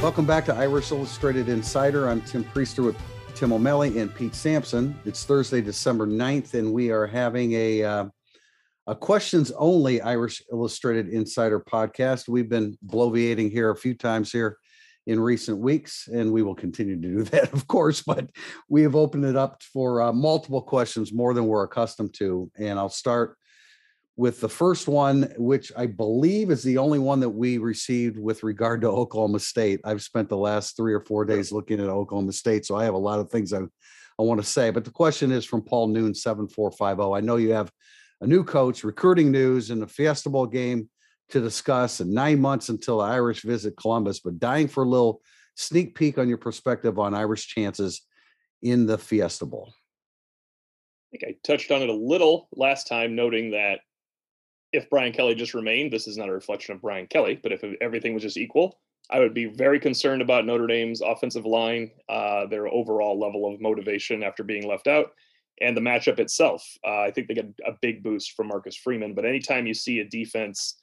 Welcome back to Irish Illustrated Insider. I'm Tim Prister with Tim O'Malley and Pete Sampson. It's Thursday, December 9th, and we are having a uh, a questions only Irish Illustrated Insider podcast. We've been bloviating here a few times here in recent weeks, and we will continue to do that, of course. But we have opened it up for uh, multiple questions, more than we're accustomed to. And I'll start with the first one, which I believe is the only one that we received with regard to Oklahoma State. I've spent the last three or four days looking at Oklahoma State, so I have a lot of things I, I want to say. But the question is from Paul Noon, 7450. I know you have a new coach, recruiting news, and the Fiesta Bowl game to discuss, and nine months until Irish visit Columbus, but dying for a little sneak peek on your perspective on Irish chances in the Fiesta Bowl. I think I touched on it a little last time, noting that if Brian Kelly just remained, this is not a reflection of Brian Kelly, but if everything was just equal, I would be very concerned about Notre Dame's offensive line, uh, their overall level of motivation after being left out, and the matchup itself. Uh, I think they get a big boost from Marcus Freeman. But anytime you see a defense,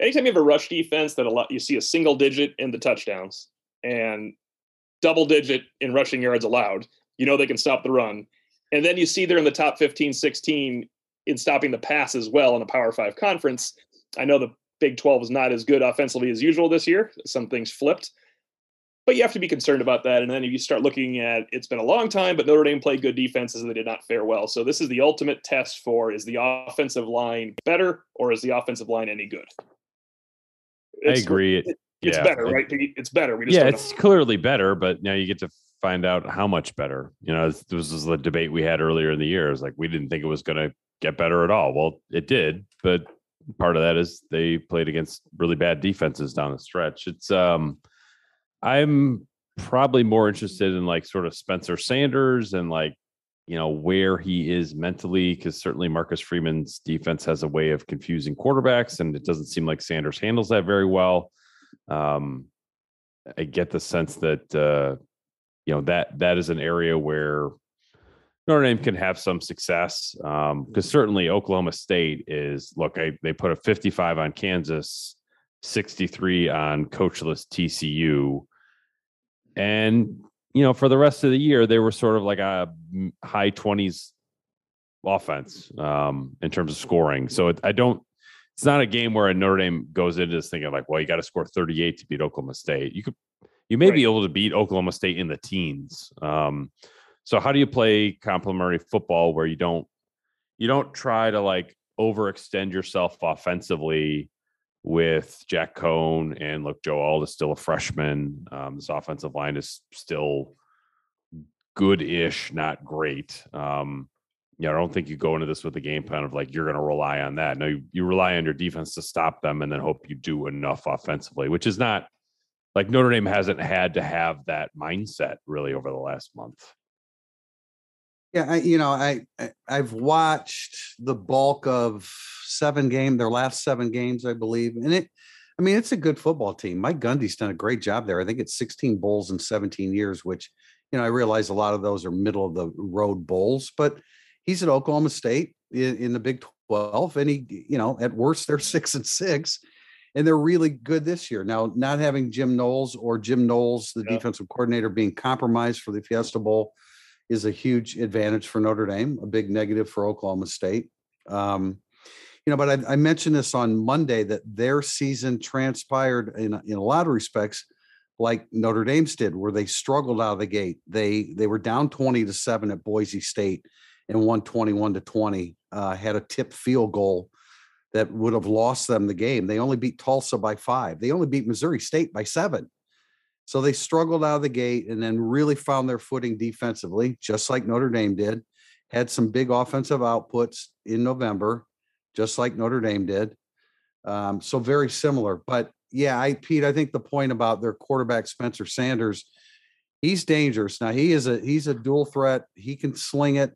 anytime you have a rush defense that a lot, you see a single digit in the touchdowns and double digit in rushing yards allowed, you know they can stop the run. And then you see they're in the top 15, 16 in stopping the pass as well in a Power Five conference. I know the Big 12 is not as good offensively as usual this year. Some things flipped, but you have to be concerned about that. And then if you start looking at it's been a long time, but Notre Dame played good defenses and they did not fare well. So this is the ultimate test for is the offensive line better or is the offensive line any good? It's, I agree. It, it's yeah. better, right? It's better. We yeah, it's know. clearly better, but now you get to find out how much better. You know, this was the debate we had earlier in the year. It's like we didn't think it was going to get better at all. Well, it did, but part of that is they played against really bad defenses down the stretch. It's um I'm probably more interested in like sort of Spencer Sanders and like you know where he is mentally because certainly Marcus Freeman's defense has a way of confusing quarterbacks and it doesn't seem like Sanders handles that very well. Um I get the sense that uh you know that that is an area where Notre Dame can have some success because um, certainly Oklahoma State is look. I, they put a 55 on Kansas, 63 on coachless TCU, and you know for the rest of the year they were sort of like a high 20s offense um, in terms of scoring. So it, I don't. It's not a game where a Notre Dame goes into this thinking like, well, you got to score 38 to beat Oklahoma State. You could, you may right. be able to beat Oklahoma State in the teens. Um, so how do you play complementary football where you don't you don't try to like overextend yourself offensively with Jack Coan and look, Joe Alt is still a freshman. Um, this offensive line is still good-ish, not great. Um, yeah, I don't think you go into this with a game plan of like you're going to rely on that. No, you, you rely on your defense to stop them and then hope you do enough offensively, which is not like Notre Dame hasn't had to have that mindset really over the last month. Yeah, I, you know, I, I have watched the bulk of seven game, their last seven games, I believe, and it. I mean, it's a good football team. Mike Gundy's done a great job there. I think it's 16 bowls in 17 years, which you know I realize a lot of those are middle of the road bowls, but he's at Oklahoma State in, in the Big 12, and he, you know, at worst they're six and six, and they're really good this year. Now, not having Jim Knowles or Jim Knowles, the yeah. defensive coordinator, being compromised for the Fiesta Bowl is a huge advantage for Notre Dame, a big negative for Oklahoma State. Um, you know, but I, I, mentioned this on Monday that their season transpired in in a lot of respects like Notre Dame's did, where they struggled out of the gate. They they were down twenty to seven at Boise State and won twenty one to twenty. Uh, had a tip field goal that would have lost them the game. They only beat Tulsa by five. They only beat Missouri State by seven. So they struggled out of the gate and then really found their footing defensively, just like Notre Dame did. Had some big offensive outputs in November, just like Notre Dame did. Um, so very similar. But yeah, I Pete, I think the point about their quarterback Spencer Sanders, he's dangerous. Now he is a he's a dual threat. He can sling it.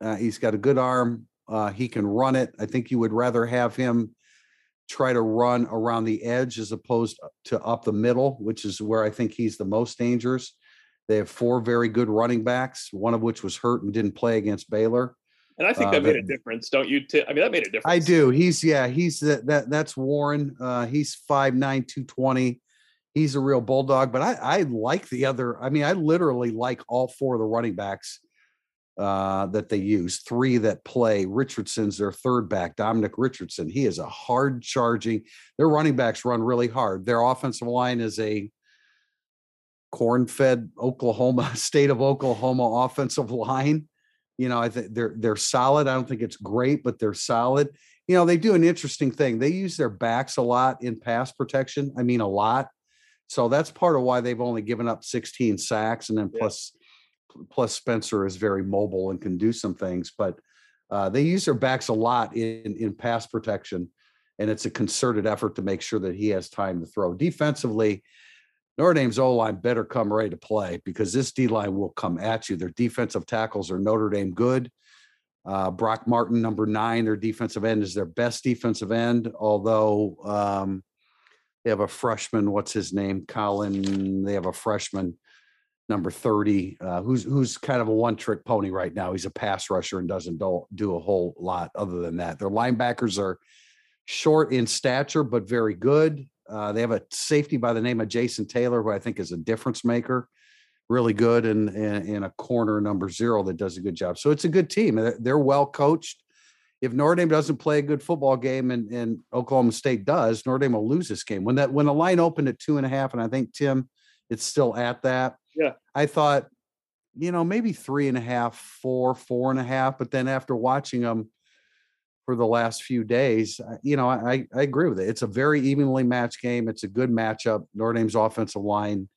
Uh, he's got a good arm. Uh, he can run it. I think you would rather have him try to run around the edge as opposed to up the middle, which is where I think he's the most dangerous. They have four very good running backs, one of which was hurt and didn't play against Baylor. And I think that uh, made a difference, don't you? T- I mean, that made a difference. I do. He's yeah. He's that. that that's Warren. Uh, he's five nine two twenty. he's a real bulldog. But I, I like the other. I mean, I literally like all four of the running backs uh, that they use. Three that play. Richardson's their third back, Dominic Richardson. He is a hard charging. Their running backs run really hard. Their offensive line is a corn-fed Oklahoma state of Oklahoma offensive line. You know, I think they're they're solid. I don't think it's great, but they're solid. You know, they do an interesting thing. They use their backs a lot in pass protection. I mean, a lot. So that's part of why they've only given up 16 sacks, and then Yeah. plus plus Spencer is very mobile and can do some things. But uh, they use their backs a lot in in pass protection, and it's a concerted effort to make sure that he has time to throw. Defensively, Notre Dame's O line better come ready to play because this D line will come at you. Their defensive tackles are Notre Dame good. Uh, Brock Martin, number nine, their defensive end is their best defensive end, although um, they have a freshman. What's his name? Colin. They have a freshman, number 30, uh, who's who's kind of a one-trick pony right now. He's a pass rusher and doesn't do, do a whole lot other than that. Their linebackers are short in stature, but very good. Uh, they have a safety by the name of Jason Taylor, who I think is a difference maker, really good, and and, a corner number zero that does a good job. So it's a good team. They're, they're well coached. If Notre Dame doesn't play a good football game and, and Oklahoma State does, Notre Dame will lose this game. When that when the line opened at two and a half, and I think Tim, it's still at that. Yeah. I thought, you know, maybe three and a half, four, four and a half. But then after watching them for the last few days, you know, I, I agree with it. It's a very evenly matched game. It's a good matchup. Notre Dame's offensive line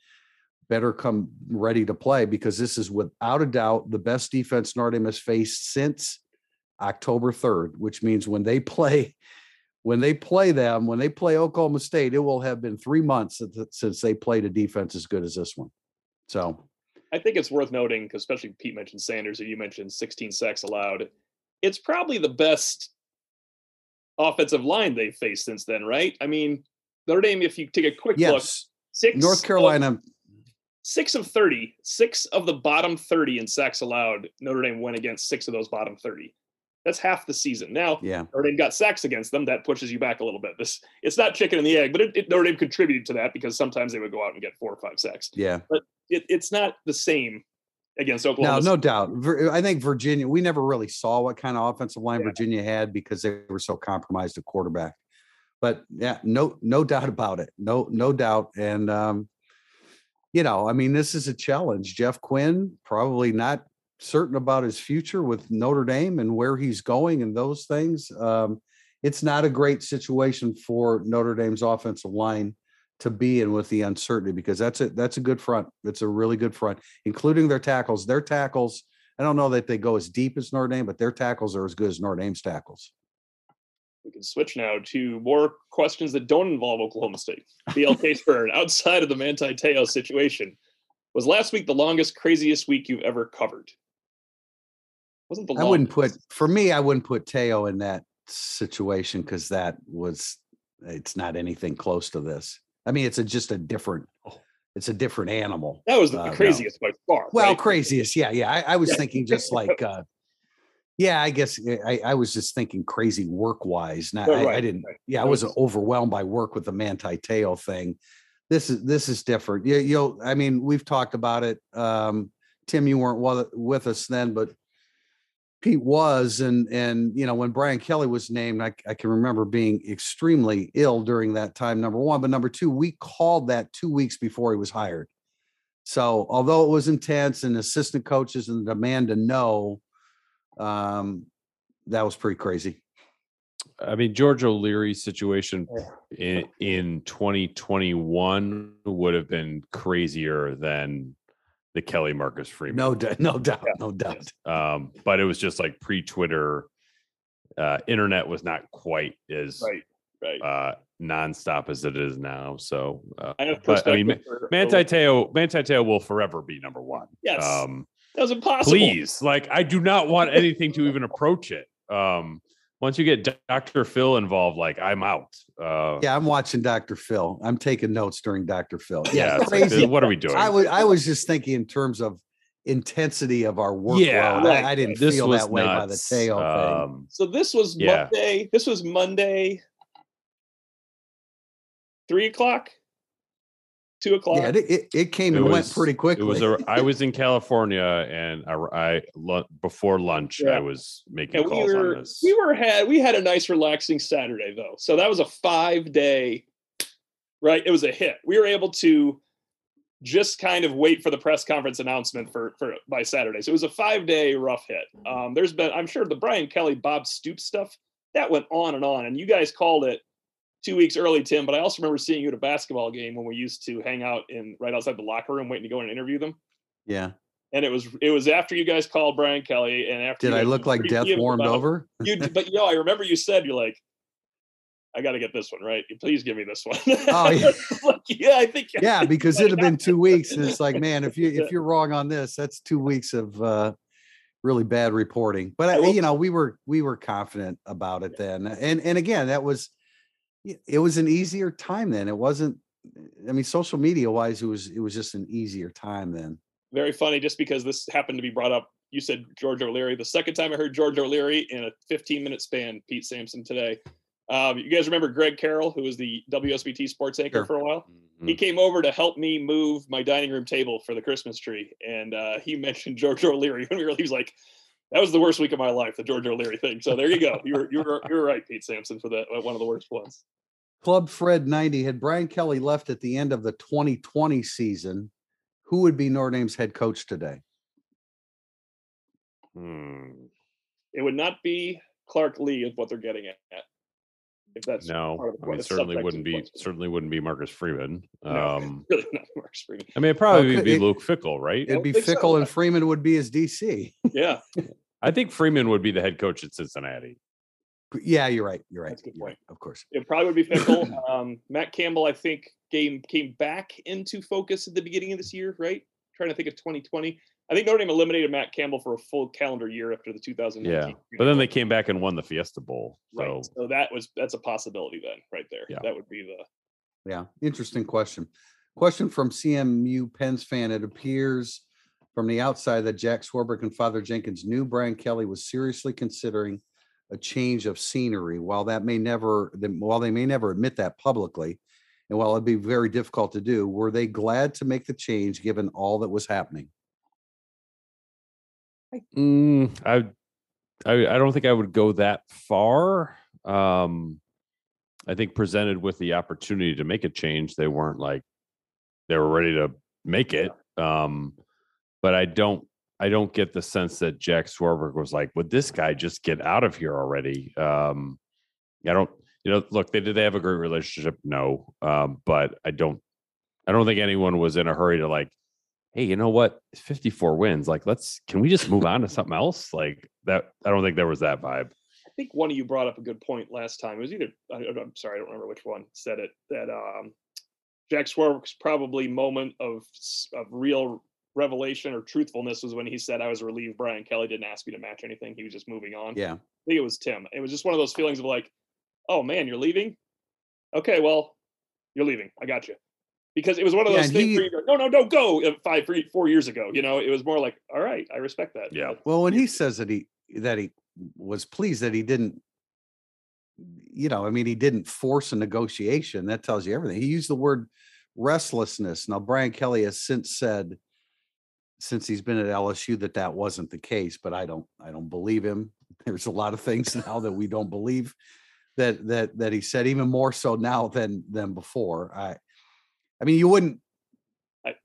better come ready to play because this is without a doubt the best defense Notre Dame has faced since October 3rd, which means when they play, when they play them, when they play Oklahoma State, it will have been three months since- since they played a defense as good as this one. So I think it's worth noting, especially Pete mentioned Sanders, and you mentioned 16 sacks allowed. It's probably the best offensive line they've faced since then, right? I mean, Notre Dame, if you take a quick look, yes, six North of- Carolina, six of 30, six of the bottom 30 in sacks allowed, Notre Dame went against six of those bottom 30. That's half the season. Now, yeah, Notre Dame got sacks against them. That pushes you back a little bit. This it's not chicken and the egg, but it, it, Notre Dame contributed to that because sometimes they would go out and get four or five sacks. yeah. It, it's not the same against Oklahoma. no no doubt. I think Virginia, we never really saw what kind of offensive line Yeah. Virginia had because they were so compromised at quarterback. But yeah, no, no doubt about it. No, no doubt. And um, you know, I mean, this is a challenge. Jeff Quinn probably not certain about his future with Notre Dame and where he's going and those things. Um, it's not a great situation for Notre Dame's offensive line to be in with the uncertainty because that's a that's a good front. It's a really good front, including their tackles. Their tackles, I don't know that they go as deep as Notre Dame, but their tackles are as good as Notre Dame's tackles. We can switch now to more questions that don't involve Oklahoma State. BLK Spurn, outside of the Manti Teo situation, was last week the longest, craziest week you've ever covered? Wasn't the I wouldn't put for me, I wouldn't put Teo in that situation because that was it's not anything close to this. I mean, it's a just a different, it's a different animal. that was the uh, no. craziest by far. Well, right? craziest, yeah, yeah. I, I was Yeah. thinking just like, uh, yeah, I guess eh, I, I was just thinking crazy work wise. Not, Right, I, I didn't. right. Yeah, I wasn't overwhelmed by work with the Manti Teo thing. This is this is different. You, you'll. I mean, we've talked about it. Um, Tim, you weren't with us then, but Pete was, and and you know when Brian Kelly was named, I, I can remember being extremely ill during that time. Number one, but number two, we called that two weeks before he was hired. So although it was intense and assistant coaches and the demand to know, um, that was pretty crazy. I mean, George O'Leary's situation in, in 2021 would have been crazier than the Kelly Marcus Freeman. No, doubt, no doubt, Yeah, no doubt. Um, but it was just like pre Twitter. Uh, internet was not quite as Right, right. uh, nonstop as it is now. So, uh, I have but I mean, perspective for- Manti Teo, Manti Teo will forever be number one. Yes, Um, that was impossible. please, like, I do not want anything to even approach it. Um, once you get Dr. Phil involved, like, I'm out. Uh, Yeah, I'm watching Dr. Phil. I'm taking notes during Dr. Phil. yeah, Yeah, it's like, crazy. what are we doing? I was I was just thinking in terms of intensity of our workload. Yeah, I, I didn't this feel was that way by the nuts. tail thing. Um, So this was Yeah. Monday. This was Monday, three o'clock. Two o'clock. Yeah, it, it, it came It and went pretty quickly. It was a, I was in California and I, I before lunch Yeah. I was making and we calls were on this. we were had we had a nice relaxing Saturday though. So that was a five day, right? It was a hit. We were able to just kind of wait for the press conference announcement for for by Saturday. So it was a five day rough hit. Um, there's been I'm sure the Brian Kelly Bob Stoops stuff that went on and on, and you guys called it two weeks early, Tim. But I also remember seeing you at a basketball game when we used to hang out in right outside the locker room waiting to go and interview them. yeah. And it was it was after you guys called Brian Kelly, and after Did I look like death warmed about- over? you but yo, I remember you said you're like, I got to get this one right. Please give me this one. Oh, yeah. Like, yeah, I think. Yeah, because it'd have been two weeks. And it's like, man, if you if you're wrong on this, that's two weeks of uh really bad reporting. But I you know, we were we were confident about it then. And and again, that was it was an easier time then. It wasn't I mean, social media wise, it was it was just an easier time then. Very funny, just because this happened to be brought up. You said George O'Leary. The second time I heard George O'Leary in a 15 minute span, Pete Sampson today. Um, you guys remember Greg Carroll, who was the WSBT sports anchor Sure. for a while? Mhm. He came over to help me move my dining room table for the Christmas tree, and uh, he mentioned George O'Leary when we were. He was like, "That was the worst week of my life, the George O'Leary thing." So there you go. You're you were you were right, Pete Sampson, for that one of the worst ones. Club Fred 90 had Brian Kelly left at the end of the 2020 season, who would be Notre Dame's head coach today? Hmm. It would not be Clark Lea, is what they're getting at. If that's No, part of the I mean, que- certainly wouldn't be question. certainly wouldn't be Marcus Freeman. No, Um, really not Mark Freeman. I mean, it'd probably Okay, be it- Luke Fickell, right? It'd be think so, Fickell and. Freeman would be his DC. Yeah, I think Freeman would be the head coach at Cincinnati. Yeah, you're right. You're right. That's a good point. right, Of course. it probably would be Fickell. um, Matt Campbell, I think, game came back into focus at the beginning of this year, right? Trying to think of 2020. I think Notre Dame eliminated Matt Campbell for a full calendar year after the 2019. Yeah, but then they came back and won the Fiesta Bowl. So right. So that was that's a possibility then, right there. Yeah. That would be the Yeah, interesting question. Question from CMU Pens fan. It appears from the outside that Jack Swarbrick and Father Jenkins knew Brian Kelly was seriously considering a change of scenery. While that may never, while they may never admit that publicly, and while it'd be very difficult to do, were they glad to make the change given all that was happening? Mm, I, I I don't think I would go that far. Um, I think presented with the opportunity to make a change, they weren't like they were ready to make it. Um, but I don't I don't get the sense that Jack Swarbrick was like, would this guy just get out of here already? Um, I don't, you know, look, they did they have a great relationship? No. Um, but I don't I don't think anyone was in a hurry to like, hey, you know what? 54 wins. Like, let's can we just move on to something else? Like that, I don't think there was that vibe. I think one of you brought up a good point last time. It was either I, I'm sorry, I don't remember which one said it that um, Jack Swarbrick's probably moment of of real revelation or truthfulness was when he said, "I was relieved Brian Kelly didn't ask me to match anything. He was just moving on." Yeah. I think it was Tim. It was just one of those feelings of like, "Oh man, you're leaving? Okay, well, you're leaving. I got you." Because it was one of those and things he- where you're like, no, no, don't go. uh, Five, three, four years ago, you know, it was more like, all right, I respect that. Yeah. Well, when he says that he that he was pleased that he didn't, you know, I mean, he didn't force a negotiation. That tells you everything. He used the word restlessness. Now, Brian Kelly has since said, since he's been at LSU, that that wasn't the case. But I don't, I don't believe him. There's a lot of things now that we don't believe that that that he said, even more so now than than before. I, I mean, you wouldn't.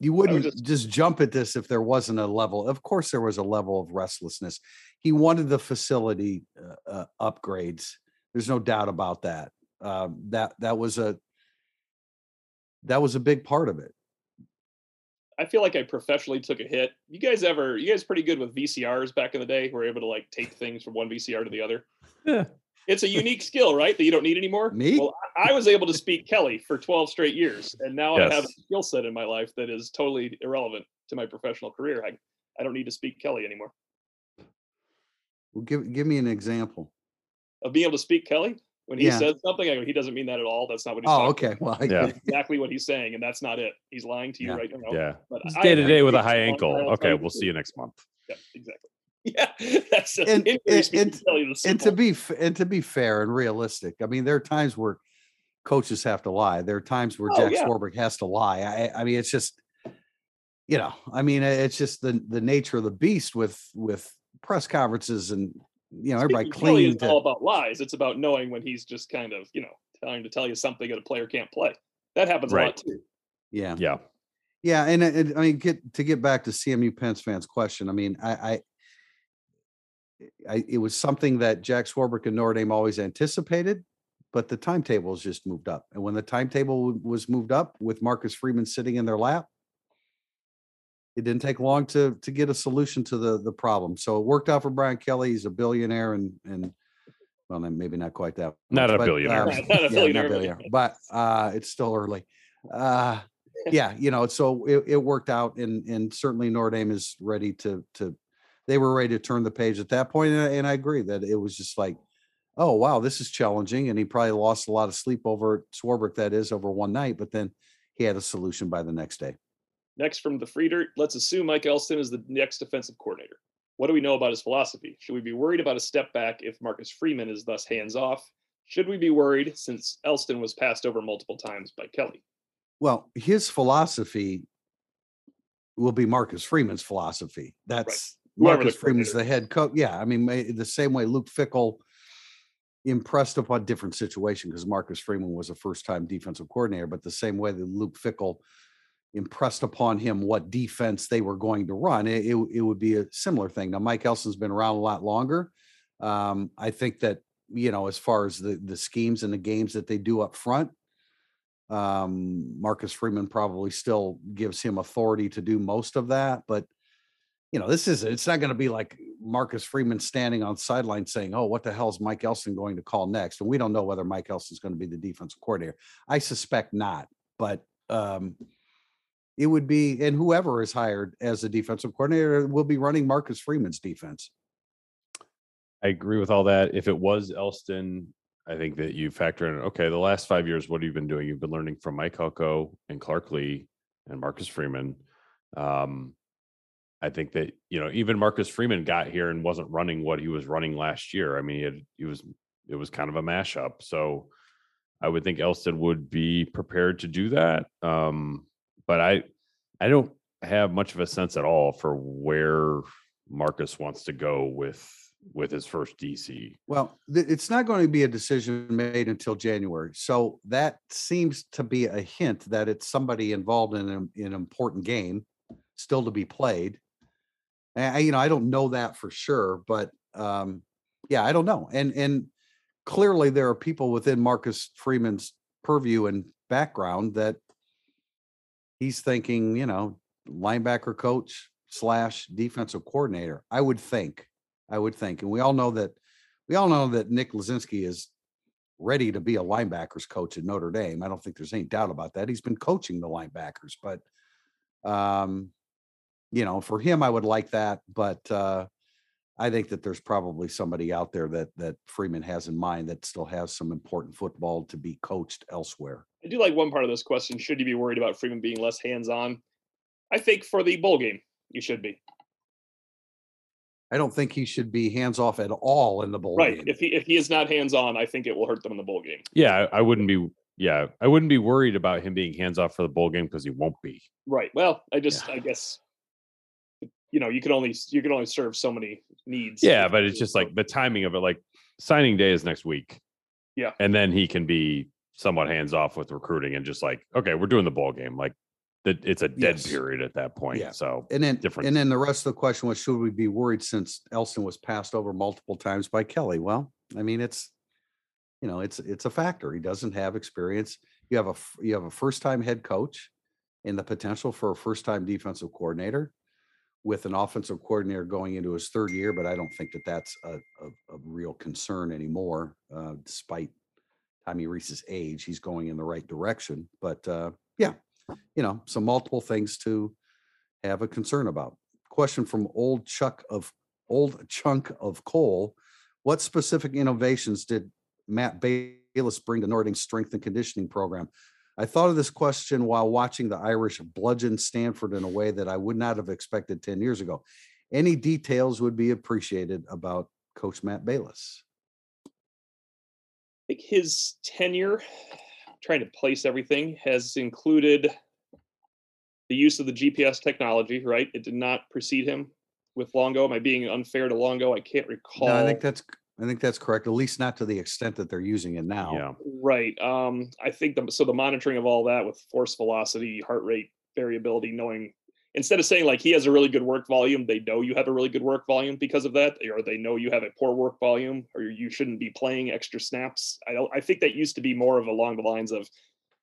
You wouldn't just- just jump at this if there wasn't a level. Of course, there was a level of restlessness. He wanted the facility uh, uh, upgrades. There's no doubt about that. Um, that that was a that was a big part of it. I feel like I professionally took a hit. You guys ever? You guys pretty good with VCRs back in the day? Were able to like take things from one VCR to the other. Yeah. It's a unique skill, right? That you don't need anymore. Me? Well, I I was able to speak Kelly for 12 straight years, and now I have a skill set in my life that is totally irrelevant to my professional career. I, I don't need to speak Kelly anymore. Well, give give me an example. Of being able to speak Kelly when he Yeah. says something, I go, he doesn't mean that at all. That's not what he's. Saying. Oh, talking okay. Well, I- Yeah. Exactly what he's saying, and that's not it. He's lying to you Yeah. right now. Yeah. But day to day with a high ankle. Okay, we'll see you next month. Yeah, exactly. Yeah, that's And- and- and- to tell you and to be and to be fair and realistic, I mean, there are times where coaches have to lie. There are times where Oh, Jack yeah. Swarbrick has to lie. I, I mean, it's just, you know, I mean, it's just the the nature of the beast with with press conferences and you know everybody Speaking Kelly clinging is to. all about lies. It's about knowing when he's just kind of, you know, trying to tell you something that a player can't play. That happens a Right. lot too. Yeah, Yeah. yeah, and, and I mean, get to get back to CMU Pens fans' question. I mean, I, I, I it was something that Jack Swarbrick and Notre Dame always anticipated, but the timetable has just moved up. And when the timetable w- was moved up with Marcus Freeman sitting in their lap, it didn't take long to to get a solution to the the problem. So it worked out for Brian Kelly. He's a billionaire and and well, maybe not quite that. Not much, a but, billionaire. um, Not- not a yeah, billionaire, but- billionaire, but uh, it's still early. Uh, yeah, you know, so it, it worked out, and and certainly Notre Dame is ready to to. They were ready to turn the page at that point, and I, and I agree that it was just like, oh wow, this is challenging, and he probably lost a lot of sleep over Swarbrick. That is over one night, but then he had a solution by the next day. Next from the Free Dirt, let's assume Mike Elston is the next defensive coordinator. What do we know about his philosophy? Should we be worried about a step back if Marcus Freeman is thus hands off? Should we be worried since Elston was passed over multiple times by Kelly? Well, his philosophy will be Marcus Freeman's philosophy. That's Marcus Freeman's the head coach. Yeah, I mean, the same way Luke Fickell impressed upon a different situation because Marcus Freeman was a first-time defensive coordinator, but the same way that Luke Fickell impressed upon him what defense they were going to run, it, it, it would be a similar thing. Now, Mike Elston's been around a lot longer. Um, I think that you know, as far as the the schemes and the games that they do up front, um, Marcus Freeman probably still gives him authority to do most of that, but you know, this is it's not going to be like Marcus Freeman standing on sideline saying, "Oh, what the hell is Mike Elston going to call next?" And we don't know whether Mike Elston's going to be the defensive coordinator. I suspect not, but um, it would be, and whoever is hired as a defensive coordinator will be running Marcus Freeman's defense. I agree with all that. If it was Elston, I think that you factor in, okay, the last five years, what have you been doing? You've been learning from Mike Elko and Clark Lea and Marcus Freeman. Um, I think that, you know, even Marcus Freeman got here and wasn't running what he was running last year. I mean, it, he was, it was kind of a mashup. So I would think Elston would be prepared to do that. Um, but I, I don't have much of a sense at all for where Marcus wants to go with with his first DC. Well, th- it's not going to be a decision made until January. So that seems to be a hint that it's somebody involved in an important game still to be played. I, you know, I don't know that for sure, but um, yeah, I don't know. And and clearly there are people within Marcus Freeman's purview and background that he's thinking, you know, linebacker coach slash defensive coordinator. I would think. I would think. And we all know that we all know that Nick Lezynski is ready to be a linebackers coach at Notre Dame. I don't think there's any doubt about that. He's been coaching the linebackers, but um, you know, for him, I would like that. But uh I think that there's probably somebody out there that that Freeman has in mind that still has some important football to be coached elsewhere. I do like one part of this question. Should you be worried about Freeman being less hands on? I think for the bowl game, you should be. I don't think he should be hands off at all in the bowl Right. game. Right. If he if he is not hands on, I think it will hurt them in the bowl game. Yeah, I, I wouldn't be. Yeah, I wouldn't be worried about him being hands off for the bowl game because he won't be. Right. Well, I just Yeah. I guess you know, you can only you can only serve so many needs. Yeah, but it's just like the timing of it. Like signing day is next week. Yeah. and then he can be somewhat hands off with recruiting and just like, okay, we're doing the ball game. Like, that it's a dead Yes. period at that point. Yeah. So And then, different. and then the rest of the question was, should we be worried since Elston was passed over multiple times by Kelly? Well, I mean, it's, you know, it's, it's a factor. He doesn't have experience. You have a you have a first-time head coach and the potential for a first-time defensive coordinator with an offensive coordinator going into his third year, but I don't think that that's a, a, a real concern anymore, uh, despite Tommy Rees's age. He's going in the right direction, but, uh, yeah, you know, some multiple things to have a concern about. Question from old Chuck of old chunk of coal. What specific innovations did Matt Balis bring to Notre Dame's strength and conditioning program? I thought of this question while watching the Irish bludgeon Stanford in a way that I would not have expected 10 years ago. Any details would be appreciated about Coach Matt Balis. I think his tenure, I'm trying to place everything has included the use of the GPS technology, right? It did not precede him with Longo. Am I being unfair to Longo? I can't recall. No, I think that's I think that's correct. At least not to the extent that they're using it now. Yeah. Right. Um, I think the so the monitoring of all that with force velocity, heart rate variability, knowing instead of saying like he has a really good work volume, they know you have a really good work volume because of that, or they know you have a poor work volume, or you shouldn't be playing extra snaps. I don't. I think that used to be more of along the lines of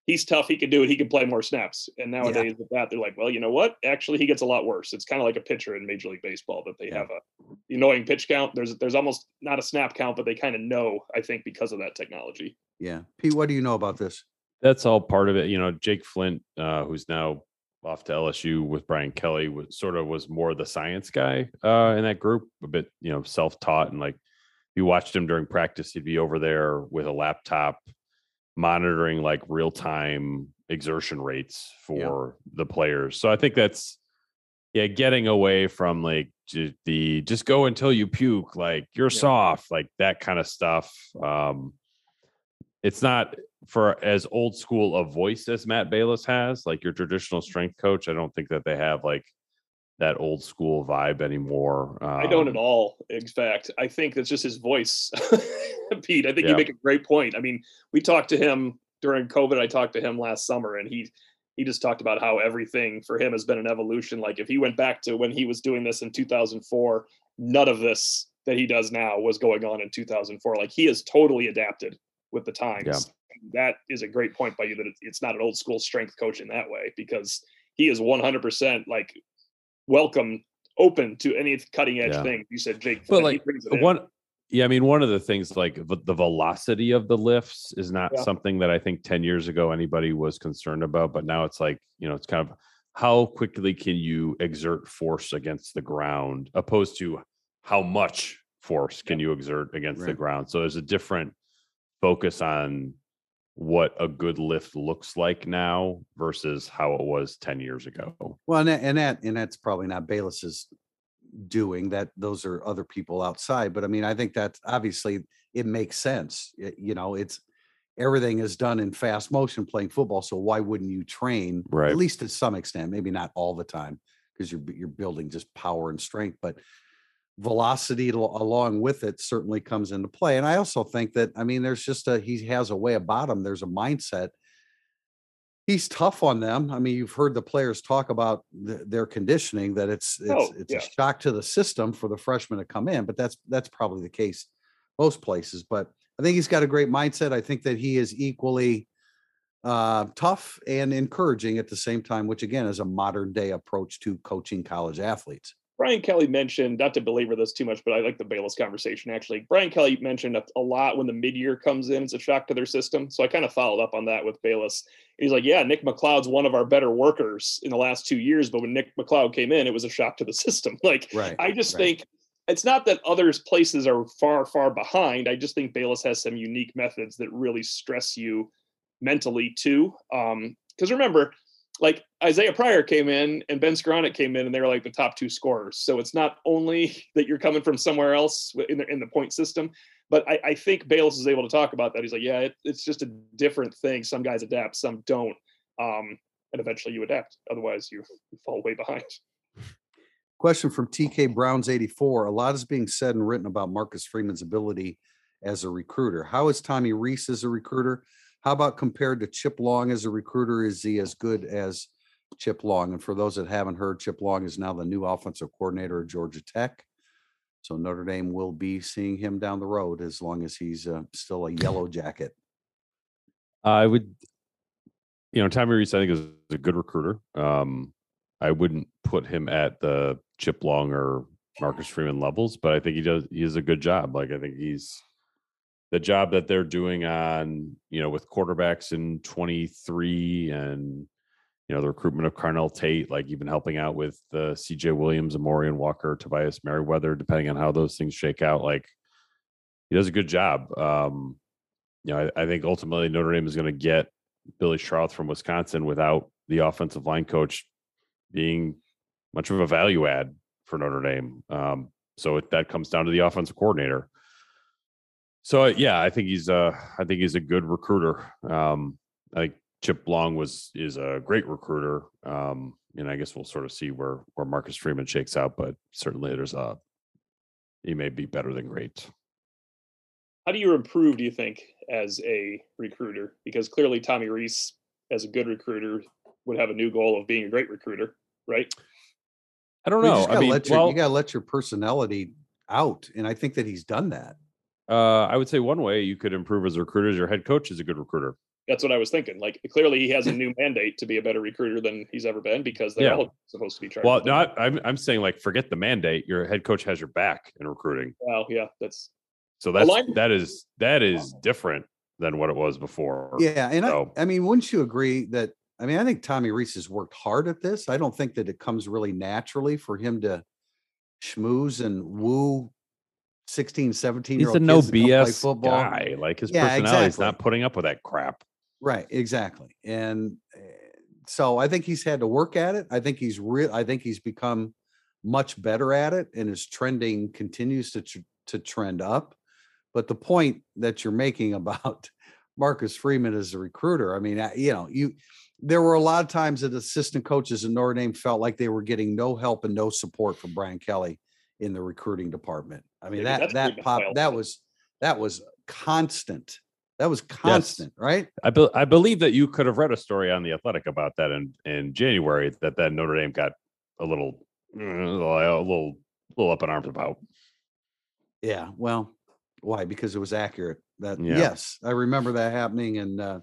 he's tough, he can do it, he can play more snaps. And nowadays with that, they're like, well, you know what? Actually, he gets a lot worse. It's kind of like a pitcher in Major League Baseball that they Yeah. have a annoying pitch count. There's there's almost not a snap count, but they kind of know. I think because of that technology. Yeah. Pete, what do you know about this? That's all part of it. You know, Jake Flint, uh, who's now off to LSU with Brian Kelly, was sort of was more the science guy uh, in that group, a bit, you know, self-taught and like you watched him during practice, he'd be over there with a laptop monitoring like real-time exertion rates for the players. So I think that's yeah, getting away from like the just go until you puke, like you're Yeah. soft, like that kind of stuff. Um, it's not for as old school a voice as Matt Balis has, like your traditional strength coach. I don't think that they have like that old school vibe anymore. I don't at Um, all. In fact, I think that's just his voice, Pete. I think Yeah. you make a great point. I mean, we talked to him during COVID. I talked to him last summer, and he he just talked about how everything for him has been an evolution. Like if he went back to when he was doing this in 2004, none of this that he does now was going on in 2004. Like he has totally adapted with the times. That is a great point by you that it's not an old school strength coach in that way because he is 100% like welcome, open to any cutting edge Yeah. thing. You said Jake, But like brings it in. one, yeah, I mean, one of the things like the velocity of the lifts is not Yeah. something that I think 10 years ago anybody was concerned about. But now it's like, you know, it's kind of how quickly can you exert force against the ground opposed to how much force can you exert against the ground. So there's a different focus on what a good lift looks like now versus how it was 10 years ago. Well, and that, and that and that's probably not Balis's doing that. Those are other people outside. But I mean, I think that obviously it makes sense. Y- you know, it's everything is done in fast motion playing football. So why wouldn't you train Right. at least to some extent? Maybe not all the time because you're you're building just power and strength, but velocity al- along with it certainly comes into play. And I also think that I mean, there's just a he has a way about him. There's a mindset he's tough on them. I mean, you've heard the players talk about th- their conditioning that it's it's Oh, it's yeah. a shock to the system for the freshmen to come in, but that's that's probably the case most places. But I think he's got a great mindset. I think that he is equally uh, tough and encouraging at the same time, which again is a modern day approach to coaching college athletes. Brian Kelly mentioned, not to belabor this too much, but I like the Balis conversation actually. Brian Kelly mentioned a, a lot when the mid year comes in, it's a shock to their system. So I kind of followed up on that with Balis. He's like, Yeah, Nick McLeod's one of our better workers in the last two years, but when Nick McLeod came in, it was a shock to the system. Like, Right. I just right. think it's not that others places are far, far behind. I just think Balis has some unique methods that really stress you mentally too. Um, because remember, like Isaiah Pryor came in and Ben Skowronek came in and they were like the top two scorers. So it's not only that you're coming from somewhere else in the in the point system, but I, I think Balis is able to talk about that. He's like, yeah, it, it's just a different thing. Some guys adapt, some don't. Um, and eventually you adapt. Otherwise you, you fall way behind. Question from TK Browns 84. A lot is being said and written about Marcus Freeman's ability as a recruiter. How is Tommy Rees as a recruiter? How about compared to Chip Long as a recruiter? Is he as good as Chip Long? And for those that haven't heard, Chip Long is now the new offensive coordinator at Georgia Tech. So Notre Dame will be seeing him down the road as long as he's uh, still a yellow jacket. I would, you know, Tommy Rees, I think is a good recruiter. Um, I wouldn't put him at the Chip Long or Marcus Freeman levels, but I think he does. He does a good job. Like I think he's the job that they're doing on, you know, with quarterbacks in 23 and you know the recruitment of Carnell Tate, like even helping out with the CJ Williams, Amorion Walker, Tobias Merriweather, depending on how those things shake out. Like he does a good job. Um, you know, I, I think ultimately Notre Dame is going to get Billy Schrauth from Wisconsin without the offensive line coach being much of a value add for Notre Dame. Um, so it, that comes down to the offensive coordinator. So uh, yeah, I think he's uh I think he's a good recruiter. Um, I think Chip Long was is a great recruiter. Um, and I guess we'll sort of see where where Marcus Freeman shakes out, but certainly there's a he may be better than great. How do you improve, do you think, as a recruiter? Because clearly Tommy Rees, as a good recruiter, would have a new goal of being a great recruiter, right? I don't know. just I mean, let your, well, you gotta let your personality out. And I think that he's done that. Uh, I would say one way you could improve as a recruiter is your head coach is a good recruiter. That's what I was thinking. Like clearly he has a new mandate to be a better recruiter than he's ever been because they're Yeah. all supposed to be charged. Well, with no, it. I, I'm I'm saying like forget the mandate. Your head coach has your back in recruiting. Well, yeah, that's So that's line- that is that is different than what it was before. Yeah. And So- I, I mean, wouldn't you agree that, I mean, I think Tommy Rees has worked hard at this. I don't think that it comes really naturally for him to schmooze and woo 16, 17 year He's a no kids to come play BS football. guy. Like his Yeah, personality is exactly. not putting up with that crap. Right, exactly. And uh, so I think he's had to work at it. I think he's real I think he's become much better at it and his trending continues to tr- to trend up. But the point that you're making about Marcus Freeman as a recruiter, I mean, I- you know, you there were a lot of times that assistant coaches in Notre Dame felt like they were getting no help and no support from Brian Kelly in the recruiting department. I mean, Maybe that that pop wild. that was that was constant. That was constant, right? I, be, I believe that you could have read a story on the Athletic about that in in January that then Notre Dame got a little uh, a little little up in arms about. Yeah, well, why? Because it was accurate. That Yeah. yes, I remember that happening, and uh,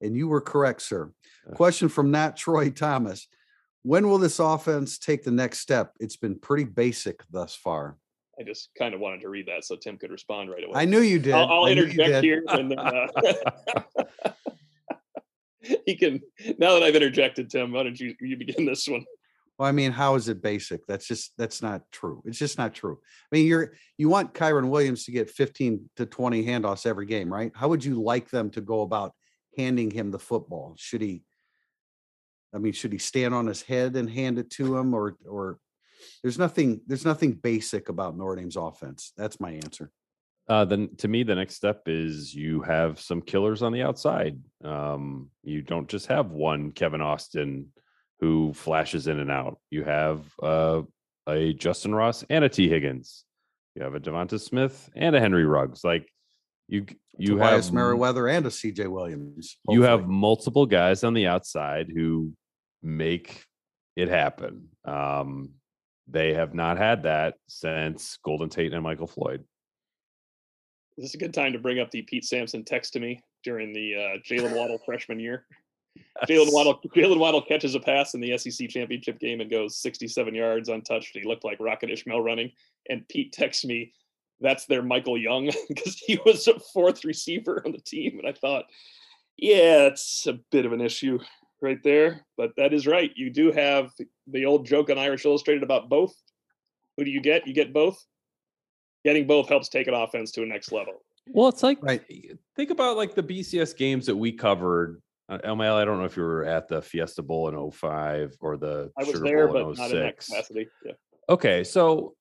and you were correct, sir. Uh. Question from Nat Troy Thomas: When will this offense take the next step? It's been pretty basic thus far. I just kind of wanted to read that so Tim could respond right away. I knew you did. I'll, I'll I knew you interject did. here and then uh, he can now that I've interjected, Tim, why don't you you begin this one? Well, I mean, how is it basic? That's just that's not true. It's just not true. I mean, you're you want Kyren Williams to get 15 to 20 handoffs every game, right? How would you like them to go about handing him the football? Should he I mean, should he stand on his head and hand it to him or or there's nothing there's nothing basic about Notre Dame's offense. That's my answer. Uh, then to me, the next step is you have some killers on the outside. Um, you don't just have one Kevin Austin who flashes in and out. You have uh, a Justin Ross and a Tee Higgins. You have a Devonta Smith and a Henry Ruggs. Like you, you Tobias have Merriweather and a CJ Williams. you have multiple guys on the outside who make it happen. Um, they have not had that since Golden Tate and Michael Floyd. This is this a good time to bring up the Pete Sampson text to me during the uh, Jaylen Waddle freshman year? Jaylen Waddle Jaylen Waddle catches a pass in the SEC championship game and goes 67 yards untouched. He looked like Rocket Ismail running. And Pete texts me, that's their Michael Young because he was a fourth receiver on the team. And I thought, yeah, it's a bit of an issue right there. But that is right. You do have the old joke on Irish Illustrated about both. Who do you get? You get both. Getting both helps take an offense to a next level. Well, it's like Right. think about like the BCS games that we covered. Uh, ML, I don't know if you were at the Fiesta Bowl in 05 or the I was Sugar there, Bowl but in not in that capacity. Yeah. Okay, so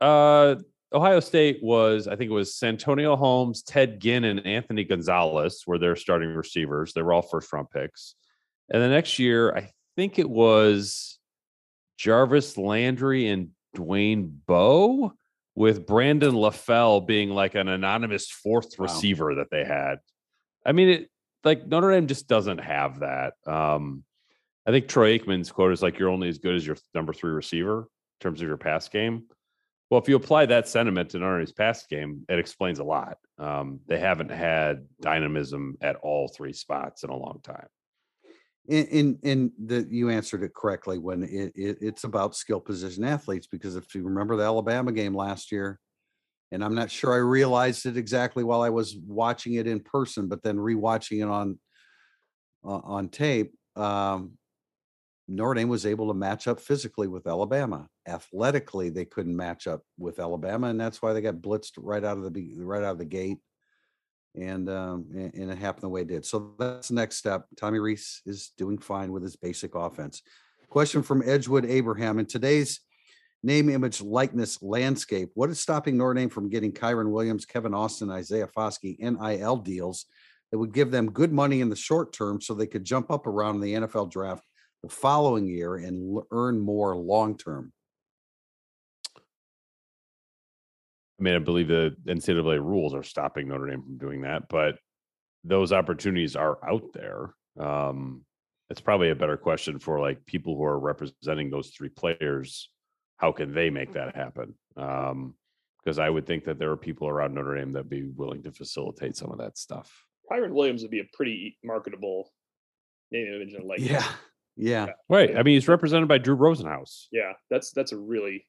uh Ohio State was, I think it was Santonio Holmes, Ted Ginn, and Anthony Gonzalez were their starting receivers. They were all first round picks. And the next year, I think it was Jarvis Landry and Dwayne Bowe, with Brandon LaFell being like an anonymous fourth Wow. receiver that they had. I mean, it like Notre Dame just doesn't have that. Um, I think Troy Aikman's quote is like, you're only as good as your number three receiver in terms of your pass game. Well, if you apply that sentiment to Notre Dame's pass game, it explains a lot. Um, they haven't had dynamism at all three spots in a long time. In, in the you answered it correctly when it, it it's about skill position athletes because if you remember the Alabama game last year, and I'm not sure I realized it exactly while I was watching it in person, but then rewatching it on uh, on tape, um, Notre Dame was able to match up physically with Alabama. Athletically, they couldn't match up with Alabama, and that's why they got blitzed right out of the right out of the gate and um, and, it happened the way it did. So that's the next step. Tommy Rees is doing fine with his basic offense. Question from Edgewood Abraham in today's name, image, likeness landscape. What is stopping Notre Dame from getting Kyren Williams, Kevin Austin, Isaiah Foskey NIL deals that would give them good money in the short term so they could jump up around the NFL draft the following year and earn more long term. I mean, I believe the NCAA rules are stopping Notre Dame from doing that, but those opportunities are out there. Um, it's probably a better question for like people who are representing those three players. How can they make that happen? Um, because I would think that there are people around Notre Dame that would be willing to facilitate some of that stuff. Kyren Williams would be a pretty marketable name, image, and likeness. Yeah. Yeah. Right. I mean, he's represented by Drew Rosenhaus. Yeah, that's that's a really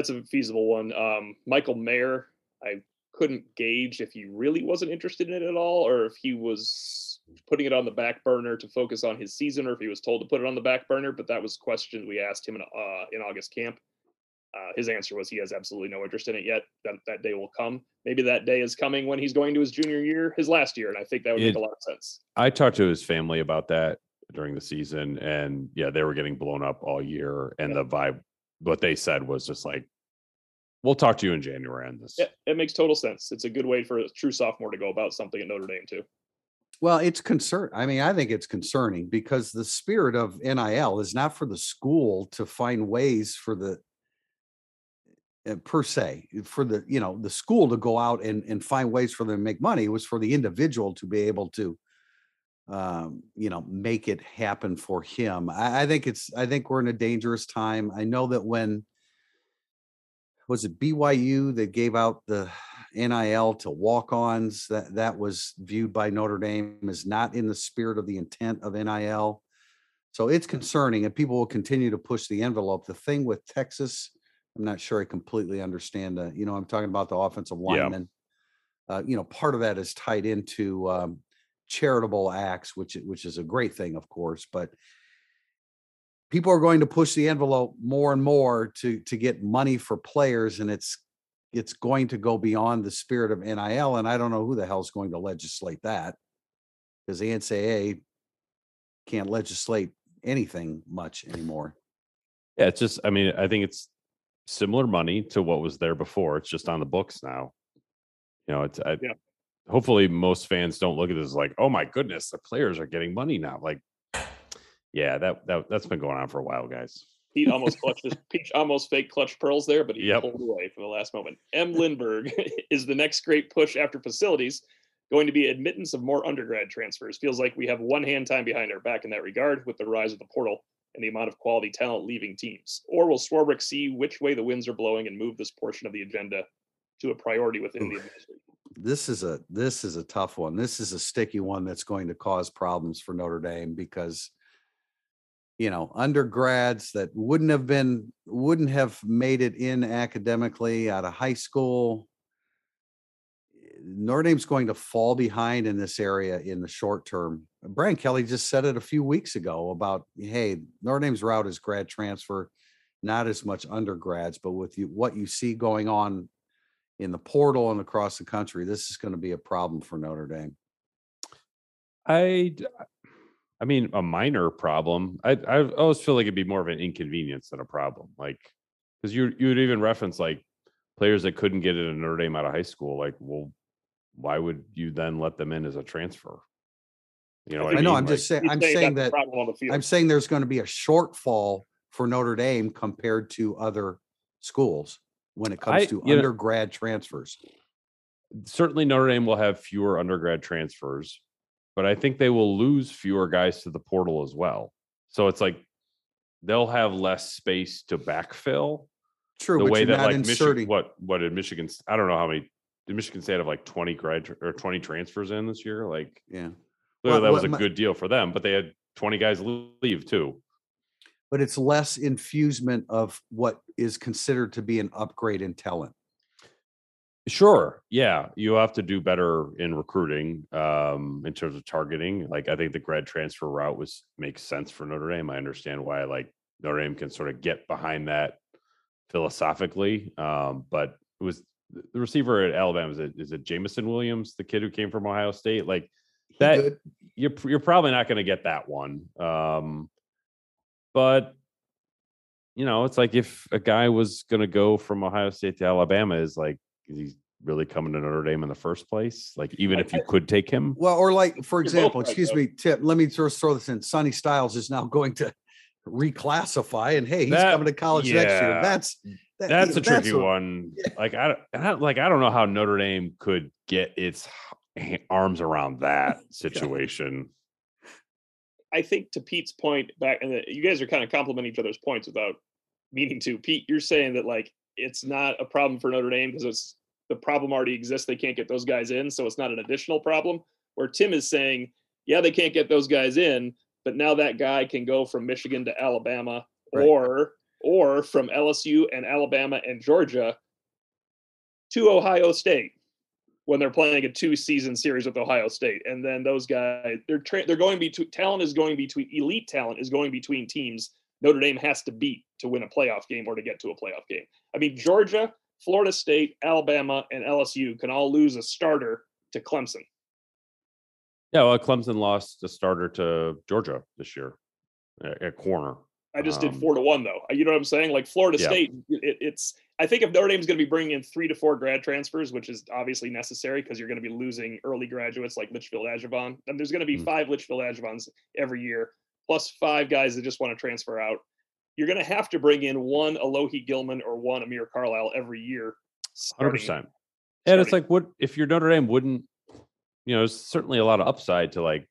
that's a feasible one. Um, Michael Mayer, I couldn't gauge if he really wasn't interested in it at all, or if he was putting it on the back burner to focus on his season, or if he was told to put it on the back burner. But that was questions we asked him in uh, in August camp. Uh, his answer was he has absolutely no interest in it yet. That that day will come. Maybe that day is coming when he's going to his junior year, his last year, and I think that would It- make a lot of sense. I talked to his family about that during the season, and yeah, they were getting blown up all year. And Yeah. the vibe, what they said was just like, "We'll talk to you in January on this." Yeah, it makes total sense. It's a good way for a true sophomore to go about something at Notre Dame too. Well, it's concern. I mean, I think it's concerning because the spirit of NIL is not for the school to find ways for the uh, per se for the you know the school to go out and and find ways for them to make money. It was for the individual to be able to um you know make it happen for him. I, I think it's i think we're in a dangerous time. I know that when was it byu that gave out the nil to walk-ons? That that was viewed by notre dame as not in the spirit of the intent of nil so it's concerning and people will continue to push the envelope. The thing with texas i'm not sure i completely understand uh, you know i'm talking about the offensive Yeah. lineman uh, you know part of that is tied into um, charitable acts, which which is a great thing, of course, but people are going to push the envelope more and more to to get money for players, and it's it's going to go beyond the spirit of NIL, and I don't know who the hell's going to legislate that because the NCAA can't legislate anything much anymore. Yeah, it's just, I mean, I think it's similar money to what was there before. It's just on the books now. You know, it's, I, Yeah. Hopefully most fans don't look at this like, oh my goodness, the players are getting money now. Like, yeah, that, that, that's been going on for a while, guys. Pete almost clutched his Peach almost fake clutch pearls there, but he Yep. pulled away for the last moment. M. Lindbergh is the next great push after facilities going to be admittance of more undergrad transfers. Feels like we have one hand time behind our back in that regard with the rise of the portal and the amount of quality talent leaving teams. Or will Swarbrick see which way the winds are blowing and move this portion of the agenda to a priority within the Oof. administration? This is a this is a tough one. This is a sticky one that's going to cause problems for Notre Dame because you know undergrads that wouldn't have been wouldn't have made it in academically out of high school Notre Dame's going to fall behind in this area in the short term. Brian Kelly just said it a few weeks ago about, hey, Notre Dame's route is grad transfer, not as much undergrads, but with you, what you see going on in the portal and across the country, this is going to be a problem for Notre Dame. I, I mean, a minor problem. I, I always feel like it'd be more of an inconvenience than a problem. Like, because you you would even reference like players that couldn't get it in Notre Dame out of high school. Like, well, why would you then let them in as a transfer? You know, what I know. mean? I'm Like, just saying. I'm saying saying that. problem on the field. I'm saying there's going to be a shortfall for Notre Dame compared to other schools when it comes I- to you know- undergrad transfers. certainly Notre Dame will have fewer undergrad transfers, but I think they will lose fewer guys to the portal as well. So it's like they'll have less space to backfill True, the but way you're that not like inserting. Michigan, what what did Michigan? I don't know how many. Did Michigan State have like twenty grad or twenty transfers in this year? Like yeah. Well, that was a my- good deal for them, but they had twenty guys leave too. But it's less infusement of what is considered to be an upgrade in talent. Sure. Yeah. You have to do better in recruiting um in terms of targeting. Like I think the grad transfer route was makes sense for Notre Dame. I understand why like Notre Dame can sort of get behind that philosophically. Um, but it was the receiver at Alabama is it is it Jameson Williams, the kid who came from Ohio State? Like That- you're you're probably not going to get that one. Um, but you know, it's like if a guy was going to go from Ohio State to Alabama, is like he's really coming to Notre Dame in the first place? Like, even if you could take him, Well, or like, for example, excuse me, Tip, let me just throw this in. Sonny Styles is now going to reclassify and hey, he's That- coming to college next year. That's that- that's a tricky what- one. Like, I, don't- I like I don't know how Notre Dame could get its arms around that situation. I think to Pete's point back, and the- you guys are kind of complimenting each other's points without meaning to. Pete, you're saying that like it's not a problem for Notre Dame because it's the problem already exists. They can't get those guys in, so it's not an additional problem. Where Tim is saying, yeah, they can't get those guys in, but now that guy can go from Michigan to Alabama, Right. or or from LSU and Alabama and Georgia to Ohio State when they're playing a two season series with Ohio State. And then those guys, they're tra- they're going between talent is going between elite talent is going between teams Notre Dame has to beat to win a playoff game or to get to a playoff game. I mean, Georgia, Florida State, Alabama, and LSU can all lose a starter to Clemson. Yeah, well, Clemson lost a starter to Georgia this year at, at corner. I just did Um, four to one though. You know what I'm saying? Like Florida Yeah. State, it, it's. I think if Notre Dame's going to be bringing in three to four grad transfers, which is obviously necessary because you're going to be losing early graduates like Litchfield Ajavon, and there's going to be Mm. five Litchfield Ajavons every year, plus five guys that just want to transfer out. You're going to have to bring in one Alohi Gilman or one Amir Carlisle every year. Hundred percent. And it's like, what if your Notre Dame wouldn't? You know, there's certainly a lot of upside to like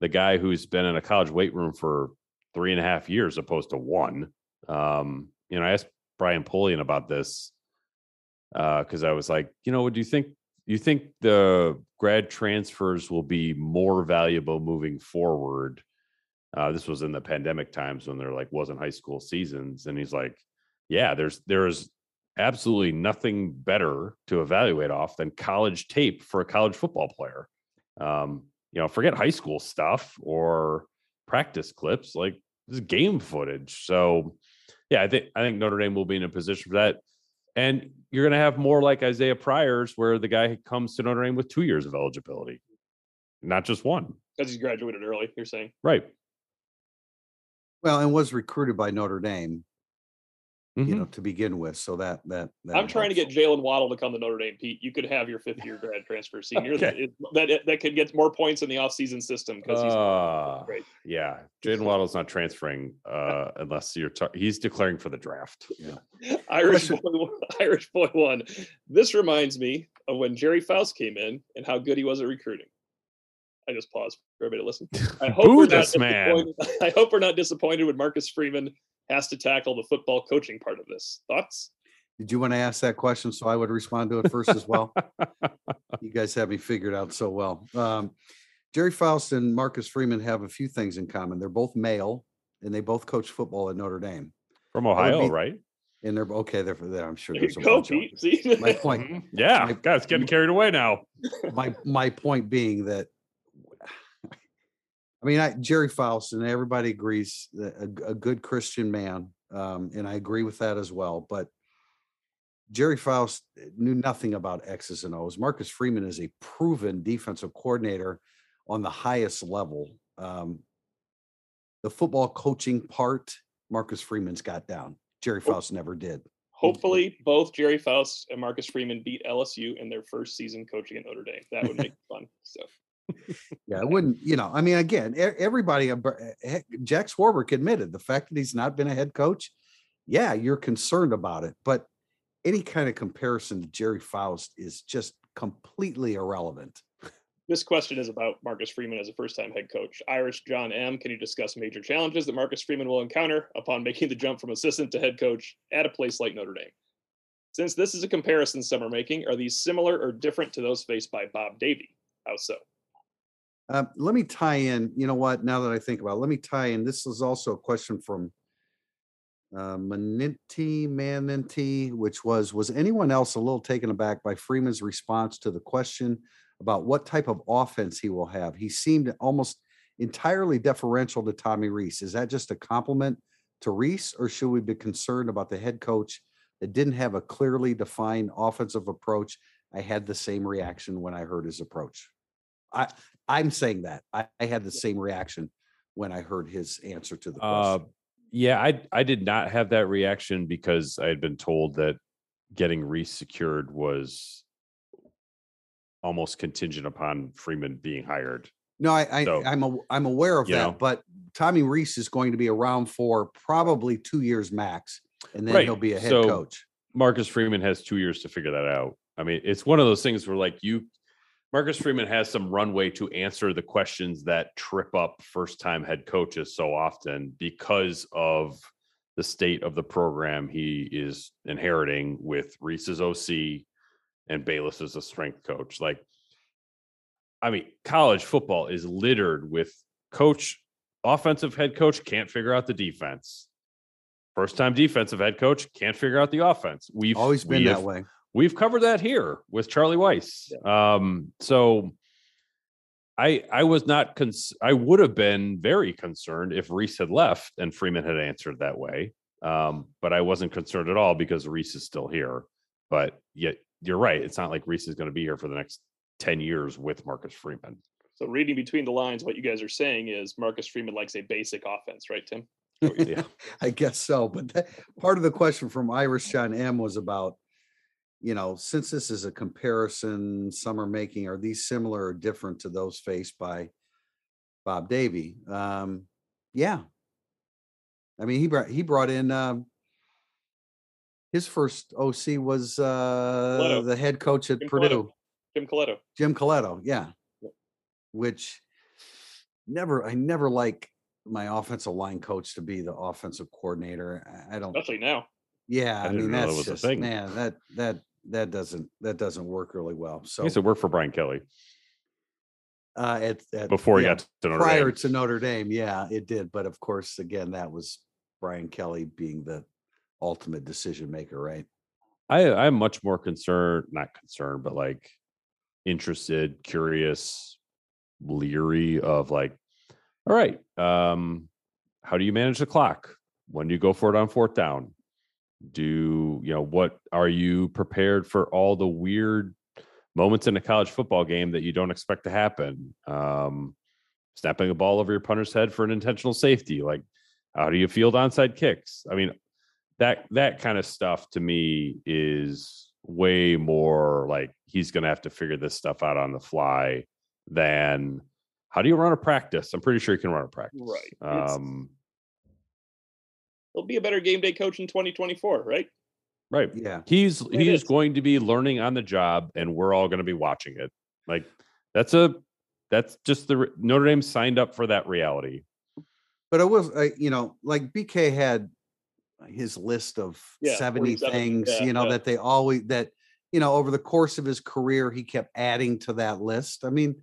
the guy who's been in a college weight room for three and a half years, opposed to one. Um, you know, I asked Brian Polian about this because I was like, you know, would you think you think the grad transfers will be more valuable moving forward? Uh, this was in the pandemic times when there like wasn't high school seasons, and he's like, yeah, there's there's absolutely nothing better to evaluate off than college tape for a college football player. Um, you know, forget high school stuff or practice clips, like this is game footage. So yeah, I think I think Notre Dame will be in a position for that. And you're gonna have more like Isaiah Pryors, where the guy comes to Notre Dame with two years of eligibility, not just one. because he graduated early. You're saying Right. Well, and was recruited by Notre Dame, you Mhm. know, to begin with. So that that, that I'm trying to get Jaylen Waddle to come to Notre Dame, Pete. You could have your fifth year grad transfer senior that, Okay. it- that that could get more points in the offseason system because he's Uh, great. yeah, Jaylen Waddle's not transferring uh, unless you're ta- he's declaring for the draft. Irish boy, Irish boy one. This reminds me of when Gerry Faust came in and how good he was at recruiting. I just paused for everybody to listen. I hope Boo we're not this man. disappointed- I hope we're not disappointed when Marcus Freeman has to tackle the football coaching part of this. Thoughts? Did you want to ask that question so I would respond to it first as well? you guys have me figured out so well. Um, Gerry Faust and Marcus Freeman have a few things in common. They're both male and they both coach football at Notre Dame. From Ohio, be- right? And they're okay. They're there. I'm sure There you there's a go, bunch of Pete. See? My point. Mhm. Yeah, My- guys, getting carried away now. my my point being that I mean, I, Gerry Faust and everybody agrees that a, a good Christian man, um, and I agree with that as well. But Gerry Faust knew nothing about X's and O's. Marcus Freeman is a proven defensive coordinator on the highest level. Um, the football coaching part, Marcus Freeman's got down. Gerry. Faust never did. Hopefully, both Gerry Faust and Marcus Freeman beat LSU in their first season coaching at Notre Dame. That would make fun. So Yeah, I wouldn't, you know, I mean, again, everybody, eh, Jack Swarbrick admitted the fact that he's not been a head coach. Yeah, you're concerned about it, but any kind of comparison to Gerry Faust is just completely irrelevant. this question is about Marcus Freeman as a first-time head coach. Irish John M. Can you discuss major challenges that Marcus Freeman will encounter upon making the jump from assistant to head coach at a place like Notre Dame? Since this is a comparison some are making, are these similar or different to those faced by Bob Davie? How so? Uh, let me tie in, you know what, now that I think about it, let me tie in. This is also a question from uh, Maninti Maninti, which was, was anyone else a little taken aback by Freeman's response to the question about what type of offense he will have? He seemed almost entirely deferential to Tommy Rees. Is that just a compliment to Rees, or should we be concerned about the head coach that didn't have a clearly defined offensive approach? I had the same reaction when I heard his approach. I, I'm saying that I, I had the same reaction when I heard his answer to the Uh, question. yeah, I I did not have that reaction because I had been told that getting Rees secured was almost contingent upon Freeman being hired. No, I, I So, I'm a, I'm aware of that, know. but Tommy Rees is going to be around for probably two years max, and then Right, he'll be a head so- coach. Marcus Freeman has two years to figure that out. I mean, it's one of those things where like you, Marcus Freeman has some runway to answer the questions that trip up first time head coaches so often because of the state of the program he is inheriting with Rees's OC and Balis as a strength coach. Like, I mean, college football is littered with coach, offensive head coach can't figure out the defense. First time defensive head coach can't figure out the offense. We've Always been we that have- way. We've covered that here with Charlie Weis. Um, so I I was not cons- I would have been very concerned if Rees had left and Freeman had answered that way. Um, but I wasn't concerned at all because Rees is still here. But yet you're right. It's not like Rees is going to be here for the next 10 years with Marcus Freeman. So reading between the lines, what you guys are saying is Marcus Freeman likes a basic offense, right, Tim? yeah. I guess so. But that, part of the question from Irish John M was about, you know, since this is a comparison, some are making, are these similar or different to those faced by Bob Davie? Um, yeah. I mean, he brought he brought in um, his first OC was uh, the head coach at Jim Purdue. Colletto. Jim Colletto. Jim Colletto, yeah. Which never, I never like my offensive line coach to be the offensive coordinator. I- don't, Especially now. yeah, I I, mean, that that's a just, thing. man, that, that, that doesn't, that doesn't work really well. So, used to work for Brian Kelly uh, at, at. before he yeah, got to Notre Prior Dame. to Notre Dame, yeah, it did. But of course, again, that was Brian Kelly being the ultimate decision maker, right? I I'm much more concerned, not concerned, but like interested, curious, leery of like, all right, um, how do you manage the clock? When do you go for it on fourth down? Do you know what are you prepared for all the weird moments in a college football game that you don't expect to happen? Um, snapping a ball over your punter's head for an intentional safety. Like, how do you field onside kicks? I mean, that that kind of stuff to me is way more like he's going to have to figure this stuff out on the fly than how do you run a practice? I'm pretty sure you can run a practice. Right. Um, He'll be a better game day coach in 2024, right? right. Yeah. He's It he is is. going to be learning on the job, and we're all going to be watching it. Like that's a that's just the Notre Dame signed up for that reality. But it was, uh, you know, like BK had his list of Yeah, 70 things, yeah, you know, yeah. that they always, that, you know, over the course of his career, he kept adding to that list. I mean,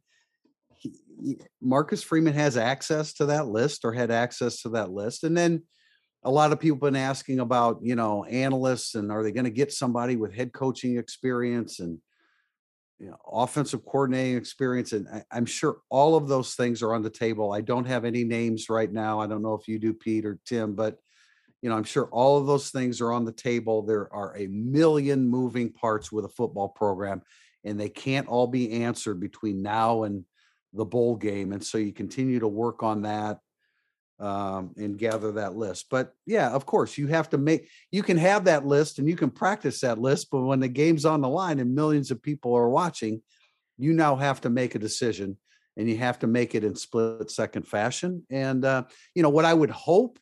he, he- Marcus Freeman has access to that list or had access to that list. And then a lot of people been asking about, you know, analysts and are they going to get somebody with head coaching experience and, you know, offensive coordinating experience. And I, I'm sure all of those things are on the table. I don't have any names right now. I don't know if you do, Pete or Tim, but you know, I'm sure all of those things are on the table. There are a million moving parts with a football program, and they can't all be answered between now and the bowl game. And so you continue to work on that um, and gather that list. But yeah, of course, you have to make, you can have that list and you can practice that list, but when the game's on the line and millions of people are watching, you now have to make a decision and you have to make it in split second fashion. And, uh, you know, what I would hope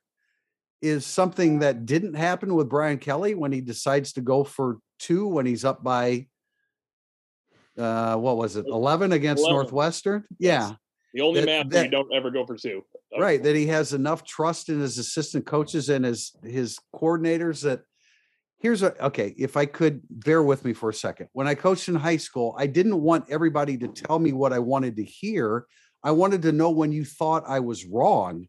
is something that didn't happen with Brian Kelly when he decides to go for two when he's up by uh what was it 11 against 11. Northwestern Yes. yeah The only That- math where you don't ever go for two. Right that he has enough trust in his assistant coaches and his his coordinators that here's a okay if i could bear with me for a second. When i coached in high school i didn't want everybody to tell me what i wanted to hear. I wanted to know when you thought i was wrong.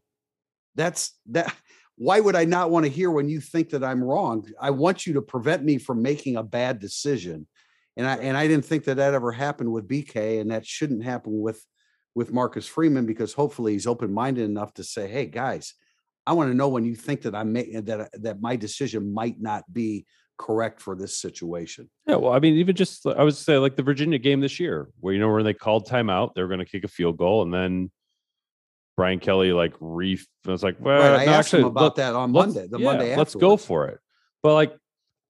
That's that why would i not want to hear when you think that i'm wrong? I want you to prevent me from making a bad decision. And i and i didn't think that that ever happened with bk and that shouldn't happen with with Marcus Freeman because hopefully he's open-minded enough to say, "Hey guys, I want to know when you think that I'm making that uh, that my decision might not be correct for this situation." Yeah, well, I mean, even just I would say like the Virginia game this year, where you know when they called timeout, they were going to kick a field goal, and then Brian Kelly like re I was like, well, right? I no, asked him about let- that on Monday. The yeah, Monday let's go for it. But like,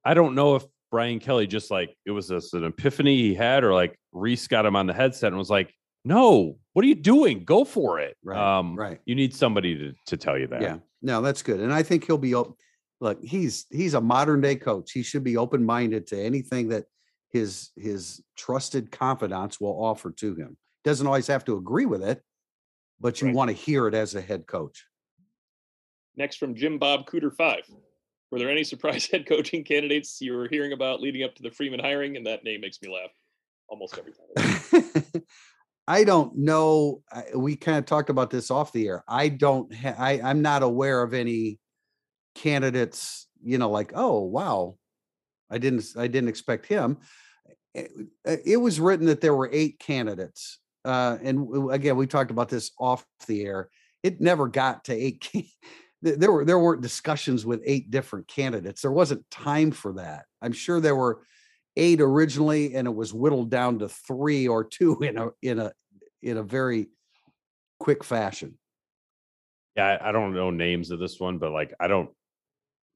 I don't know if Brian Kelly just like it was this an epiphany he had, or like Rees got him on the headset and was like, "No, what are you doing? Go for it." Right, um, right. You need somebody to to tell you that. Yeah, no, that's good. And I think he'll be, op- look, he's, he's a modern day coach. He should be open-minded to anything that his, his trusted confidants will offer to him. Doesn't always have to agree with it, but you Right. want to hear it as a head coach. Next from Jim Bob Cooter five. Were there any surprise head coaching candidates you were hearing about leading up to the Freeman hiring? And that name makes me laugh almost every time. I don't know. We kind of talked about this off the air. I don't, ha- I, I'm not aware of any candidates, you know, like, oh, wow. I didn't, I didn't expect him. It, uh, it was written that there were eight candidates. Uh, and again, we talked about this off the air. It never got to eight. There were, there weren't discussions with eight different candidates. There wasn't time for that. I'm sure there were eight originally and it was whittled down to three or two in a, in a, in a very quick fashion. Yeah, I, I don't know names of this one, but like I don't.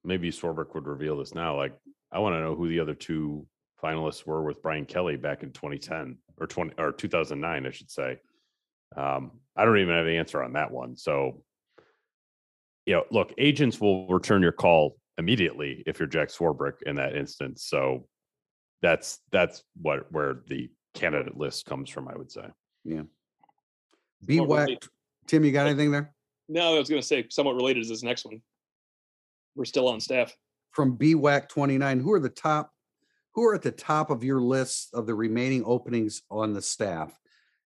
Maybe Swarbrick would reveal this now. Like I want to know who the other two finalists were with Brian Kelly back in 2010 or 20 or 2009, I should say. Um, I don't even have the answer on that one. So, you know, look, agents will return your call immediately if you're Jack Swarbrick in that instance. So that's that's what where the candidate list comes from, I would say. Be whacked. related- Tim, you got anything there? No, I was going to say somewhat related to this next one. We're still on staff. From BWAC 29, who are the top, who are at the top of your list of the remaining openings on the staff?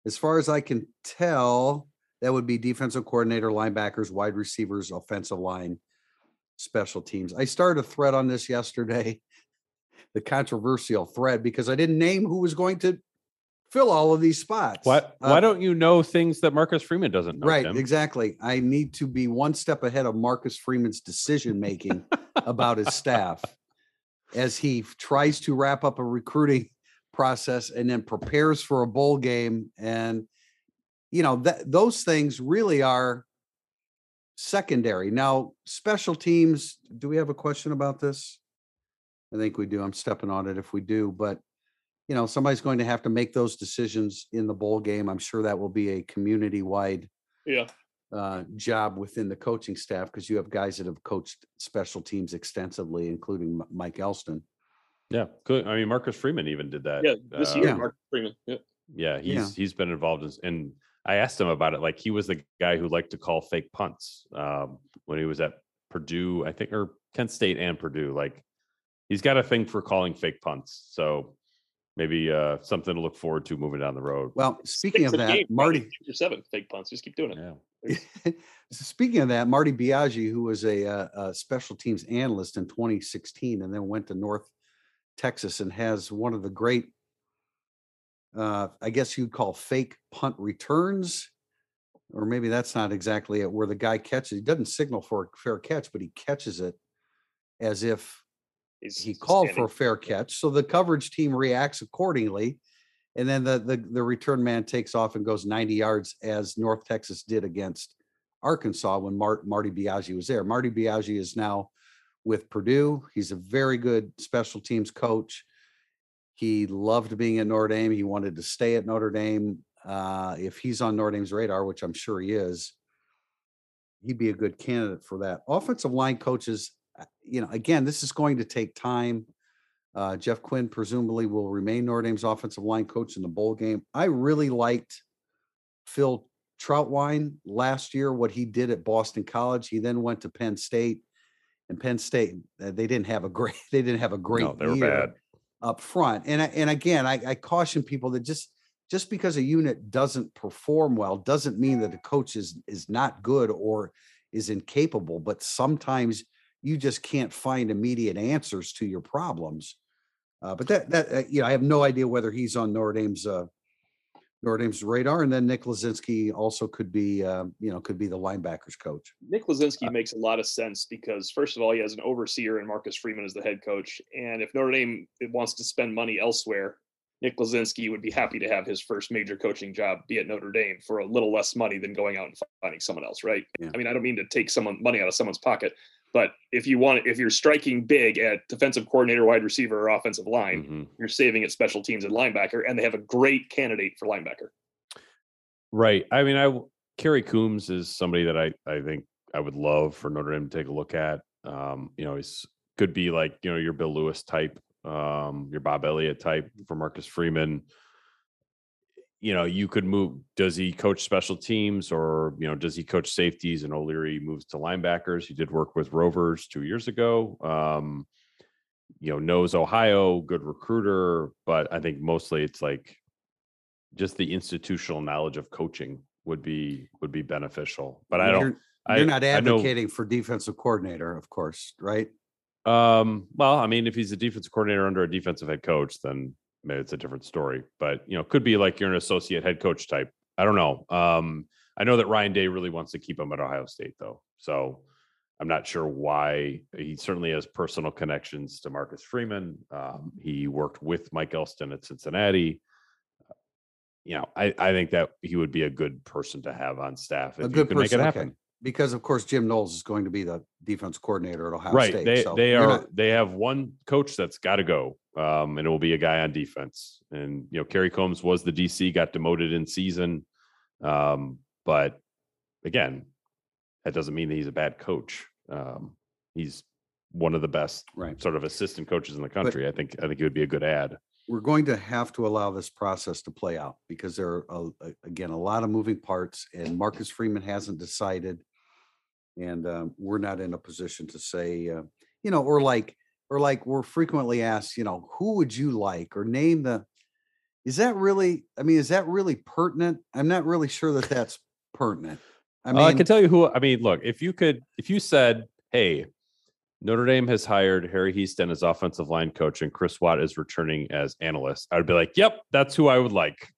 As far as I can tell, that would be defensive coordinator, linebackers, wide receivers, offensive line, special teams. I started a thread on this yesterday, the controversial thread, because I didn't name who was going to fill all of these spots. What? Uh, Why don't you know things that Marcus Freeman doesn't know? Right, Tim? exactly. I need to be one step ahead of Marcus Freeman's decision making about his staff as he tries to wrap up a recruiting process and then prepares for a bowl game. And, you know, that those things really are secondary. Now, special teams, do we have a question about this? I think we do. I'm stepping on it if we do, but you know, somebody's going to have to make those decisions in the bowl game. I'm sure that will be a community wide Yeah. uh, job within the coaching staff because you have guys that have coached special teams extensively, including M- Mike Elston. Yeah, good. I mean, Marcus Freeman even did that. Yeah. This uh, year, Yeah. Mark Freeman. Yeah. Yeah, he's Yeah. he's been involved in, and I asked him about it. Like he was the guy who liked to call fake punts um, when he was at Purdue, I think, or Kent State and Purdue. Like he's got a thing for calling fake punts. So maybe uh, something to look forward to moving down the road. Well, speaking Six of that, game, Marty, six or seven fake punts. Just keep doing it. Yeah. speaking of that, Marty Biagi, who was a, uh, a special teams analyst in 2016 and then went to North Texas and has one of the great, uh, I guess you'd call fake punt returns. Or maybe that's not exactly it, where the guy catches, he doesn't signal for a fair catch, but he catches it as if He's he called for a fair catch, so the coverage team reacts accordingly. And then the, the, the return man takes off and goes 90 yards as North Texas did against Arkansas when Mar- Marty Biagi was there. Marty Biagi is now with Purdue. He's a very good special teams coach. He loved being at Notre Dame. He wanted to stay at Notre Dame. Uh, if he's on Notre Dame's radar, which I'm sure he is, he'd be a good candidate for that. Offensive line coaches, you know, again, this is going to take time. Uh, Jeff Quinn presumably will remain Notre Dame's offensive line coach in the bowl game. I really liked Phil Trautwein last year, what he did at Boston College. He then went to Penn State, and Penn State uh, they didn't have a great they didn't have a great No, they were year bad. up front. And I, and again, I, I caution people that just just because a unit doesn't perform well doesn't mean that the coach is is not good or is incapable. But sometimes you just can't find immediate answers to your problems. Uh, but that that uh, you know, I have no idea whether he's on Notre Dame's uh, Notre Dame's radar. And then Nick Lezynski also could be uh, you know could be the linebackers coach. Nick Lezynski makes a lot of sense because, first of all, he has an overseer and Marcus Freeman is the head coach. And if Notre Dame wants to spend money elsewhere, Nick Lezynski would be happy to have his first major coaching job be at Notre Dame for a little less money than going out and finding someone else, right? Yeah. I mean, I don't mean to take someone money out of someone's pocket, But if you want, if you're striking big at defensive coordinator, wide receiver, or offensive line, Mhm. you're saving at special teams and linebacker, and they have a great candidate for linebacker. Right. I mean, I Kerry Coombs is somebody that I I think I would love for Notre Dame to take a look at. Um, you know, he's could be like you know your Bill Lewis type, um, your Bob Elliott type for Marcus Freeman. You know, you could move. Does he coach special teams, or you know, does he coach safeties? And O'Leary moves to linebackers. He did work with Rovers two years ago. Um, you know, knows Ohio, good recruiter, but I think mostly it's like just the institutional knowledge of coaching would be would be beneficial. But I don't. You're, I, you're not I know- advocating for defensive coordinator, of course, right? Um, well, I mean, if he's a defensive coordinator under a defensive head coach, then maybe it's a different story. But you know, could be like you're an associate head coach type. I don't know. Um, I know that Ryan Day really wants to keep him at Ohio State, though. So I'm not sure why. He certainly has personal connections to Marcus Freeman. Um, he worked with Mike Elston at Cincinnati. You know, I, I think that he would be a good person to have on staff if A you good could make it happen. okay. Because of course Jim Knowles is going to be the defense coordinator at Ohio right State. they so they are not- they have one coach that's got to go um and it will be a guy on defense. And you know Kerry Coombs was the dc got demoted in season. Um but again that doesn't mean that he's a bad coach. Um he's one of the best right. sort of assistant coaches in the country. I think i think it would be a good ad We're going to have to allow this process to play out because there are a- a- again a lot of moving parts, and Marcus Freeman hasn't decided, and um, we're not in a position to say, uh, you know, or like or like we're frequently asked, you know, who would you like or name the. Is that really? I mean, is that really pertinent? I'm not really sure that that's pertinent. I mean, I can tell you who i mean look if you could if you said hey Notre Dame has hired Harry Hiestand as offensive line coach and Chris Watt is returning as analyst. I would be like, "Yep, that's who I would like."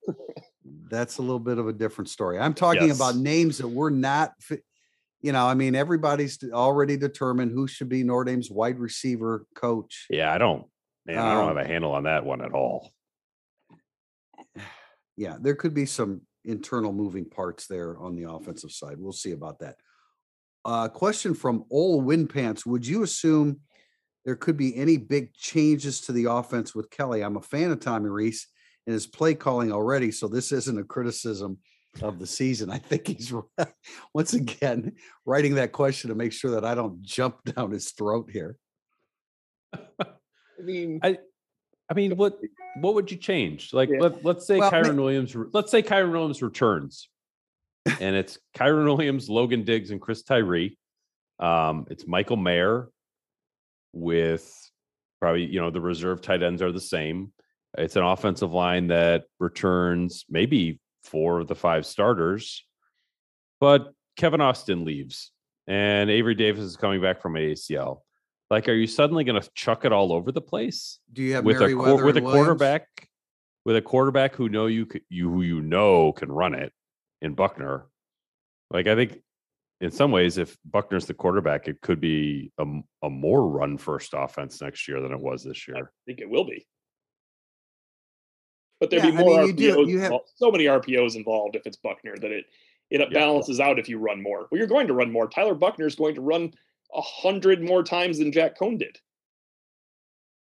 that's a little bit of a different story. I'm talking about names that we're not, you know, I mean, everybody's already determined who should be Notre Dame's wide receiver coach. Yeah, I don't. Man, I don't Um, have a handle on that one at all. Yeah, there could be some internal moving parts there on the offensive side. We'll see about that. Uh, question from Ol Windpants. Would you assume there could be any big changes to the offense with Kelly? I'm a fan of Tommy Rees and his play calling already, so this isn't a criticism of the season. I think he's once again writing that question to make sure that I don't jump down his throat here. I mean, I, I mean, what what would you change? Like, Yeah. let, let's say Well, ma- Kyren Williams. Let's say Kyren Williams returns, and it's Kyren Williams, Logan Diggs, and Chris Tyree. Um, it's Michael Mayer with probably you know the reserve tight ends are the same. It's an offensive line that returns maybe four of the five starters, but Kevin Austin leaves, and Avery Davis is coming back from ACL. Like, are you suddenly going to chuck it all over the place? Do you have with a Merriweather quar- with a and Williams? quarterback with a quarterback who know you you who you know can run it in Buchner. Like I think in some ways, if Buchner's the quarterback, it could be a, a more run first offense next year than it was this year. I think it will be. But there'd Yeah, be I more mean, you do- RPOs. you have- so many RPOs involved if it's Buchner that it it balances out if you run more. Well, you're going to run more. Tyler Buchner is going to run a hundred more times than Jack Coan did.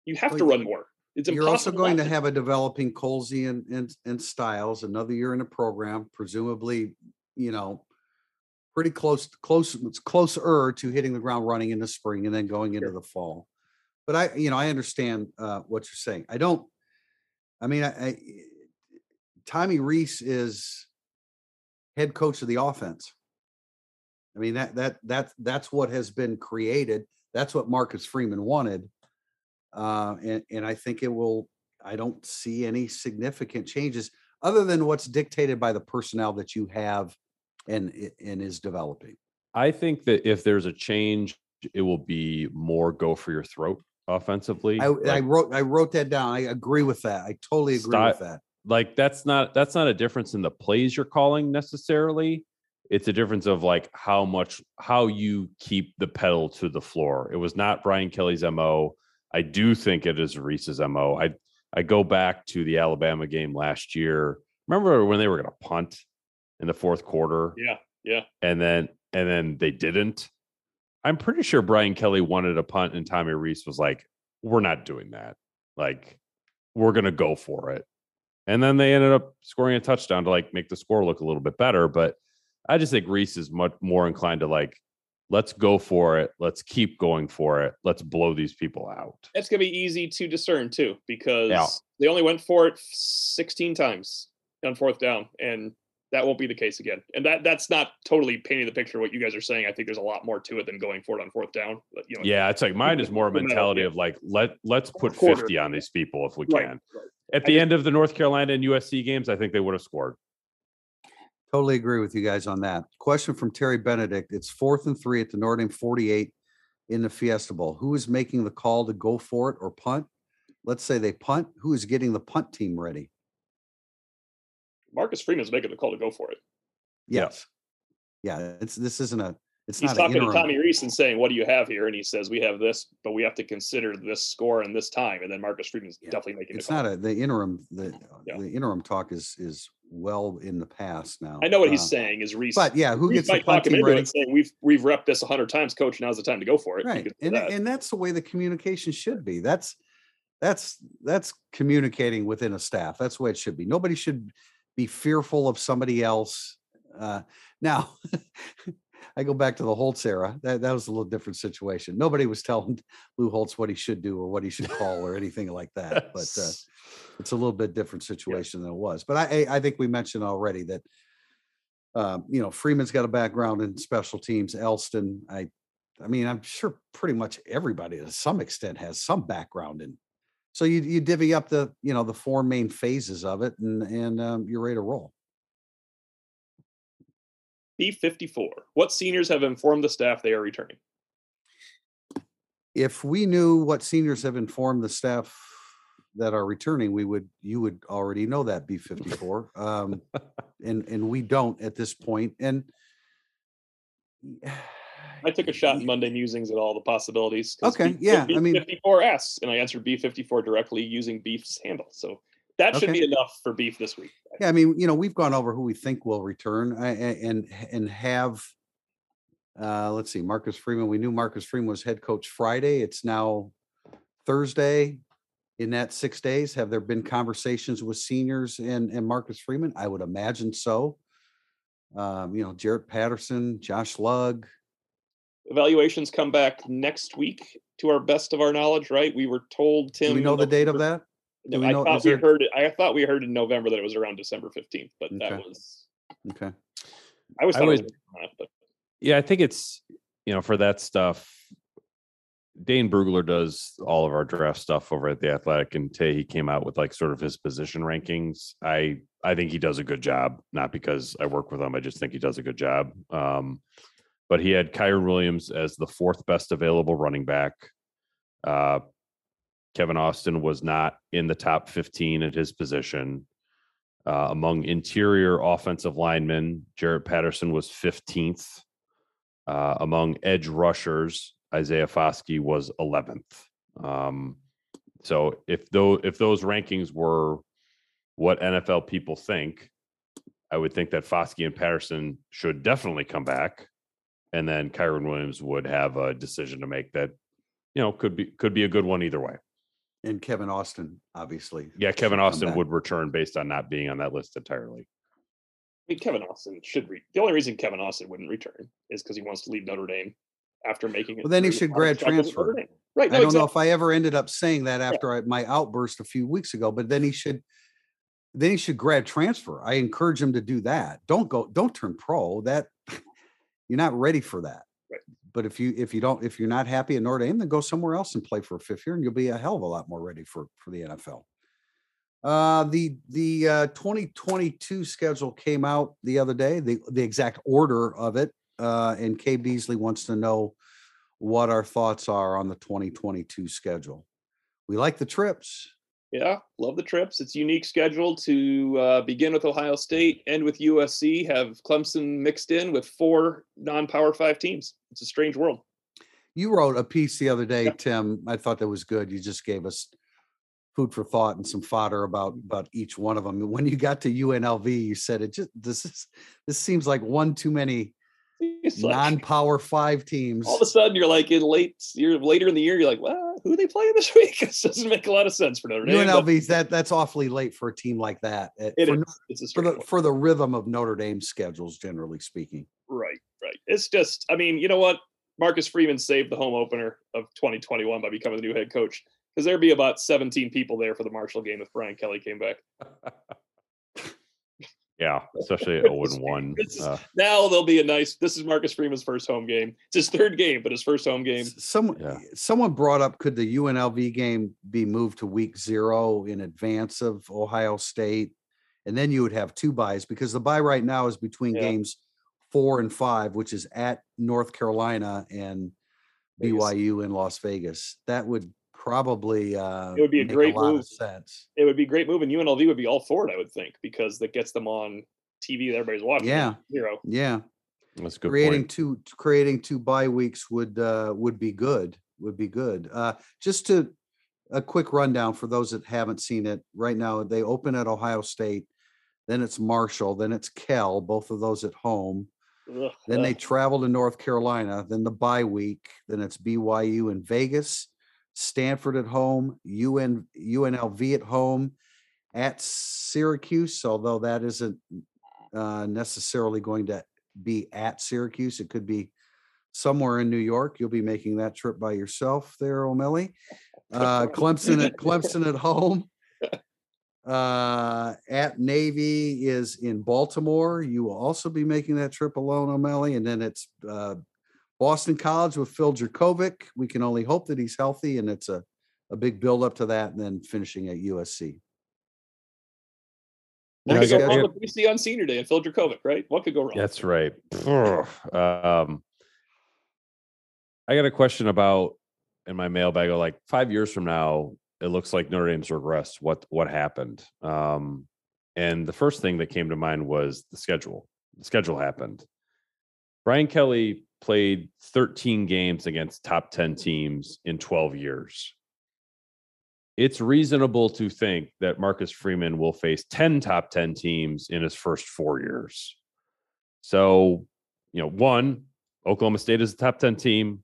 You have Well, to run more. It's You're also going to have a developing Colzie and, and, and Styles, another year in the program, presumably, you know, pretty close, close, it's closer to hitting the ground running in the spring and then going into Sure. the fall. But I, you know, I understand uh, what you're saying. I don't, I mean, I, I, Tommy Rees is head coach of the offense. I mean, that, that, that, that's what has been created. That's what Marcus Freeman wanted. Uh, and, and I think it will, I don't see any significant changes other than what's dictated by the personnel that you have and, and is developing. I think that if there's a change, it will be more go for your throat offensively. I, I wrote, I wrote that down. I agree with that. I totally agree with that. like that's not that's not a difference in the plays you're calling necessarily it's a difference of like how much how you keep the pedal to the floor it was not brian kelly's mo i do think it is rees's mo i i go back to the alabama game last year remember when they were going to punt in the fourth quarter Yeah, yeah. and then and then they didn't I'm pretty sure Brian Kelly wanted a punt, and Tommy Rees was like, "We're not doing that. Like, we're gonna go for it." And then they ended up scoring a touchdown to like make the score look a little bit better. But I just think Rees is much more inclined to like, let's go for it. Let's keep going for it. Let's blow these people out. It's gonna be easy to discern too, because yeah. they only went for it 16 times on fourth down, and that won't be the case again. And that that's not totally painting the picture of what you guys are saying. I think there's a lot more to it than going for it on fourth down. But, you know, yeah, it's like mine is more a mentality of like let let's put 50 on these people if we can. Right, right. At the end of the North Carolina and USC games, I think they would have scored. Totally agree with you guys on that. Question from Terry Benedict. It's fourth and three at the Notre Dame 48 in the Fiesta Bowl. Who is making the call to go for it or punt? Let's say they punt. Who is getting the punt team ready? Marcus Freeman's making the call to go for it. Yes. Yeah, yeah it's this isn't a it's He's not talking to Tommy Rees and saying, "What do you have here?" And he says, "We have this, but we have to consider this score and this time." And then Marcus Freeman's yeah. definitely making. It's not a the interim. The yeah. the interim talk is is well in the past now. I know what uh, he's saying is Rees, But yeah, who Rees gets the punt team ready? Saying we've we've repped this a hundred times, coach. Now's the time to go for it. Right, and that. and that's the way the communication should be. That's that's that's communicating within a staff. That's the way it should be. Nobody should be fearful of somebody else. Uh, now, I go back to the Holtz era. That, that was a little different situation. Nobody was telling Lou Holtz what he should do or what he should call or anything like that. But uh, it's a little bit different situation yeah. than it was. But I, I think we mentioned already that um, you know Freeman's got a background in special teams. Elston, I, I mean, I'm sure pretty much everybody to some extent has some background in so you you divvy up the you know the four main phases of it, and and um, you're ready to roll. B54. What seniors have informed the staff they are returning? If we knew what seniors have informed the staff that are returning, we would you would already know that B54. um, and and we don't at this point. And I took a shot in Monday musings at all the possibilities. Okay, B, yeah, B, I mean B54S, and I answered B54 directly using Beef's handle. So that should okay. be enough for Beef this week. Yeah, I mean, you know, we've gone over who we think will return, and and have. Uh, let's see, Marcus Freeman. We knew Marcus Freeman was head coach Friday. It's now Thursday. In that six days, have there been conversations with seniors and and Marcus Freeman? I would imagine so. Um, you know, Jarrett Patterson, Josh Lugg, evaluations come back next week to our best of our knowledge, right? We were told Tim. Do we know the date of that? No, I know, thought we there... heard it. I thought we heard in November that it was around December 15th, but okay. that was okay. I was, I was but... yeah, I think it's you know, for that stuff, Dane Brugler does all of our draft stuff over at the Athletic, and today he came out with like sort of his position rankings. I I think he does a good job, not because I work with him. I just think he does a good job. Um, but he had Kyren Williams as the fourth best available running back. Uh, Kevin Austin was not in the top 15 at his position. Uh, among interior offensive linemen, Jarrett Patterson was 15th. Uh, among edge rushers, Isaiah Foskey was 11th. Um, so if those if those rankings were what NFL people think, I would think that Foskey and Patterson should definitely come back and then Kyren Williams would have a decision to make that, you know, could be could be a good one either way. And Kevin Austin, obviously. Yeah, Kevin Austin would return based on not being on that list entirely. I mean, Kevin Austin should re- the only reason Kevin Austin wouldn't return is because he wants to leave Notre Dame after making it. Well, then he should grad transfer. Right. No, I don't exactly. know if I ever ended up saying that after yeah. I, my outburst a few weeks ago, but then he should then he should grad transfer. I encourage him to do that. Don't go, don't turn pro. That you're not ready for that. Right. But if you if you don't if you're not happy at Notre Dame, then go somewhere else and play for a fifth year, and you'll be a hell of a lot more ready for for the NFL. Uh, the the uh, 2022 schedule came out the other day. The the exact order of it, uh, and Kay Beasley wants to know what our thoughts are on the 2022 schedule. We like the trips. Yeah, love the trips. It's unique schedule to uh, begin with Ohio State, end with USC, have Clemson mixed in with four non-power five teams. It's a strange world. You wrote a piece the other day, yeah. Tim. I thought that was good. You just gave us food for thought and some fodder about about each one of them. When you got to UNLV, you said it just this is this seems like one too many like- non-power five teams. all of a sudden you're like in late you're later in the year you're like well who are they playing this week this doesn't make a lot of sense for Notre Dame UNLV's that that's awfully late for a team like that. uh, it for, is. for the for the rhythm of Notre Dame schedules, generally speaking. right right it's just I mean you know what Marcus Freeman saved the home opener of 2021 by becoming the new head coach because there'd be about 17 people there for the Marshall game if Brian Kelly came back Yeah, especially at 0 and 1. Is- Uh, now there'll be a nice this is Marcus Freeman's first home game it's his third game but his first home game S- Someone Yeah. someone brought up could the UNLV game be moved to week zero in advance of Ohio State, and then you would have two buys because the buy right now is between Yeah. games four and five, which is at North Carolina and Vegas. BYU in Las Vegas. That would probably uh, It would be a make great lot move. of sense. it would be a great move and UNLV would be all for it I would think because that gets them on TV that everybody's watching Yeah. zero Yeah, that's a good creating point. two creating two bye weeks would uh would be good would be good uh just to a quick rundown for those that haven't seen it right now they open at ohio state then it's marshall then it's Cal both of those at home Ugh, then they travel to north carolina then the bye week then it's byu in vegas stanford at home un unlv at home at syracuse although that isn't uh, necessarily going to be at Syracuse. It could be somewhere in New York. You'll be making that trip by yourself there, O'Malley. Uh, Clemson at Clemson at home. Uh, at Navy is in Baltimore. You will also be making that trip alone, O'Malley. And then it's uh, Boston College with Phil Jurkovec. We can only hope that he's healthy, and it's a a big build up to that, and then finishing at USC. What could go got- I wrong with BC on senior day and Phil Jurkovec, right? What could go wrong? That's right. um, I got a question about in my mailbag. Like five years from now, it looks like Notre Dame's regressed. What what happened? Um, and the first thing that came to mind was the schedule. The schedule happened. Brian Kelly played 13 games against top 10 teams in 12 years. It's reasonable to think that Marcus Freeman will face 10 top 10 teams in his first four years. So, you know, one, Oklahoma State is a top 10 team.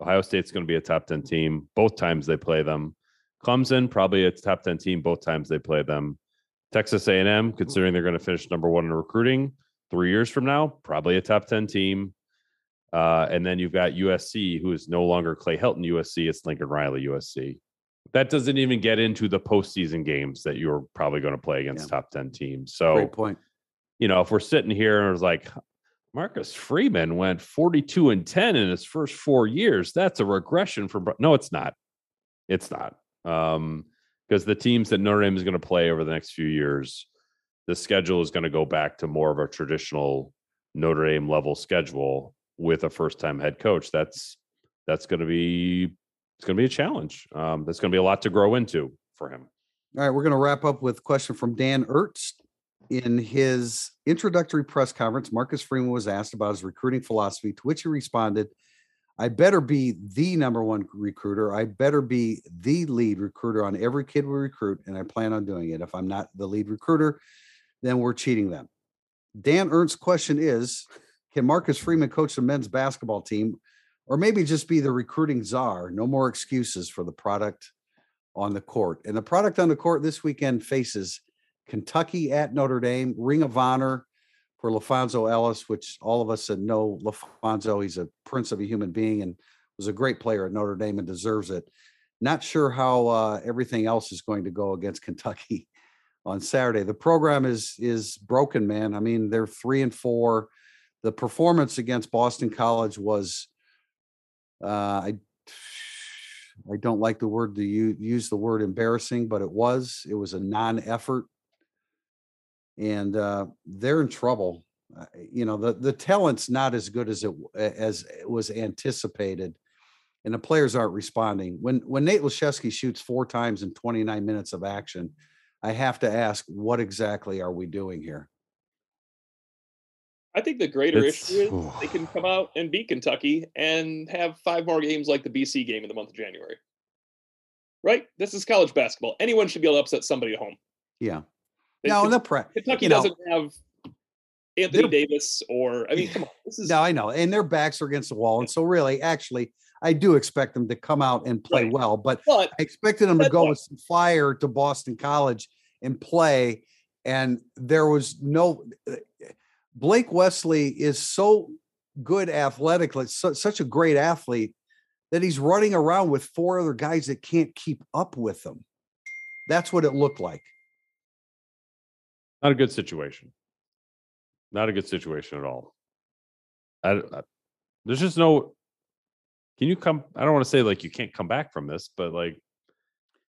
Ohio State's going to be a top 10 team both times they play them. Clemson, probably a top 10 team both times they play them. Texas A&M, considering they're going to finish number one in recruiting three years from now, probably a top 10 team. Uh, and then you've got USC, who is no longer Clay Helton USC, it's Lincoln Riley USC. That doesn't even get into the postseason games that you're probably going to play against Yeah. top 10 teams. So, Great point. you know, if we're sitting here and it's like Marcus Freeman went 42 and 10 in his first four years, that's a regression from no, it's not. It's not. Um, because the teams that Notre Dame is going to play over the next few years, the schedule is going to go back to more of a traditional Notre Dame level schedule with a first time head coach. That's that's going to be it's going to be a challenge. Um, that's going to be a lot to grow into for him. All right, we're going to wrap up with a question from Dan Ertz. In his introductory press conference, Marcus Freeman was asked about his recruiting philosophy, to which he responded, I better be the number one recruiter. I better be the lead recruiter on every kid we recruit, and I plan on doing it. If I'm not the lead recruiter, then we're cheating them. Dan Ernst's question is Can Marcus Freeman coach the men's basketball team, or maybe just be the recruiting czar? No more excuses for the product on the court. And the product on the court this weekend faces Kentucky at Notre Dame, Ring of Honor for LaPhonso Ellis, which all of us know LaPhonso, he's a prince of a human being and was a great player at Notre Dame and deserves it. Not sure how uh, everything else is going to go against Kentucky on Saturday. The program is is broken, man. I mean, they're three and four. The performance against Boston College was, uh, I I don't like the word to use the word embarrassing, but it was. It was a non-effort, and uh, they're in trouble. Uh, you know, the the talent's not as good as it as it was anticipated, and the players aren't responding. When when Nate Laszewski shoots four times in 29 minutes of action, I have to ask, what exactly are we doing here? I think the greater It's- issue is they can come out and beat Kentucky and have five more games like the BC game in the month of January. Right? This is college basketball. Anyone should be able to upset somebody at home. Yeah. They- No, the pre, Kentucky doesn't have Anthony Davis or I mean, come on, this is no, I know, and their backs are against the wall, and so really, actually, I do expect them to come out and play Right. well, but but I expected them to go what? with some fire to Boston College and play, and there was no. Blake Wesley is so good athletically, so, such a great athlete that he's running around with four other guys that can't keep up with him. That's what it looked like. Not a good situation. Not a good situation at all. I, I- there's just no. Can you come? I don't want to say like you can't come back from this, but like,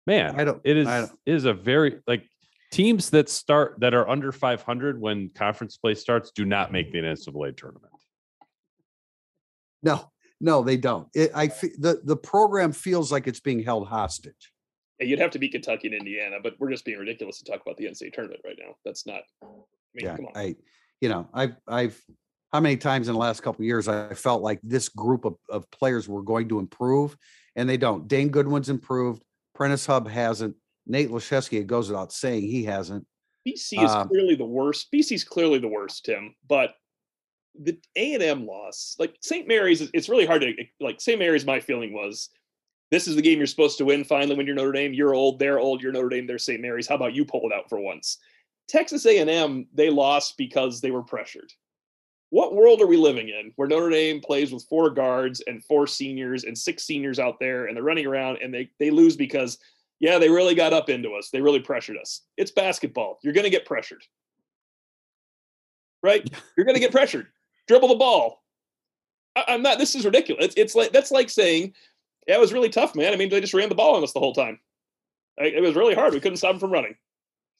man, I don't- It is don't- it is a very like teams that start that are under 500 when conference play starts do not make the NCAA tournament. No, no, they don't. It, I the the program feels like it's being held hostage. Yeah, you'd have to be Kentucky and Indiana, but we're just being ridiculous to talk about the NCAA tournament right now. That's not. I mean, yeah, come on. I, you know, I've, I've, how many times in the last couple of years I felt like this group of, of players were going to improve, and they don't. Dane Goodwin's improved. Prentiss Hubb hasn't. Nate Laszewski, it goes without saying, he hasn't. BC is um, clearly the worst. BC's clearly the worst, Tim. But the A and M loss, like St. Mary's, it's really hard to like. St. Mary's, my feeling was, this is the game you're supposed to win. Finally, when you're Notre Dame, you're old, they're old, you're Notre Dame, they're St. Mary's. How about you pull it out for once? Texas A&M, they lost because they were pressured. What world are we living in where Notre Dame plays with four guards and four seniors and six seniors out there and they're running around and they they lose because yeah, they really got up into us. They really pressured us. It's basketball. You're going to get pressured. Right? You're going to get pressured. Dribble the ball. I, I'm not this is ridiculous. It's, it's like that's like saying yeah, it was really tough, man. I mean, they just ran the ball on us the whole time. Like, It was really hard. We couldn't stop them from running.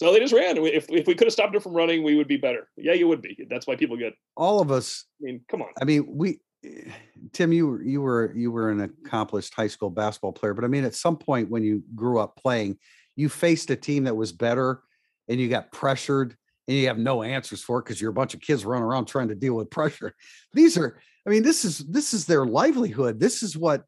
So they just ran. If, if we could have stopped them from running, we would be better. Yeah, you would be. That's why people get. All of us, I mean, come on. I mean, we, Tim, you were, you were, you were an accomplished high school basketball player, but I mean, at some point when you grew up playing, you faced a team that was better and you got pressured and you have no answers for it because you're a bunch of kids running around trying to deal with pressure. These are, I mean, this is, this is their livelihood. This is what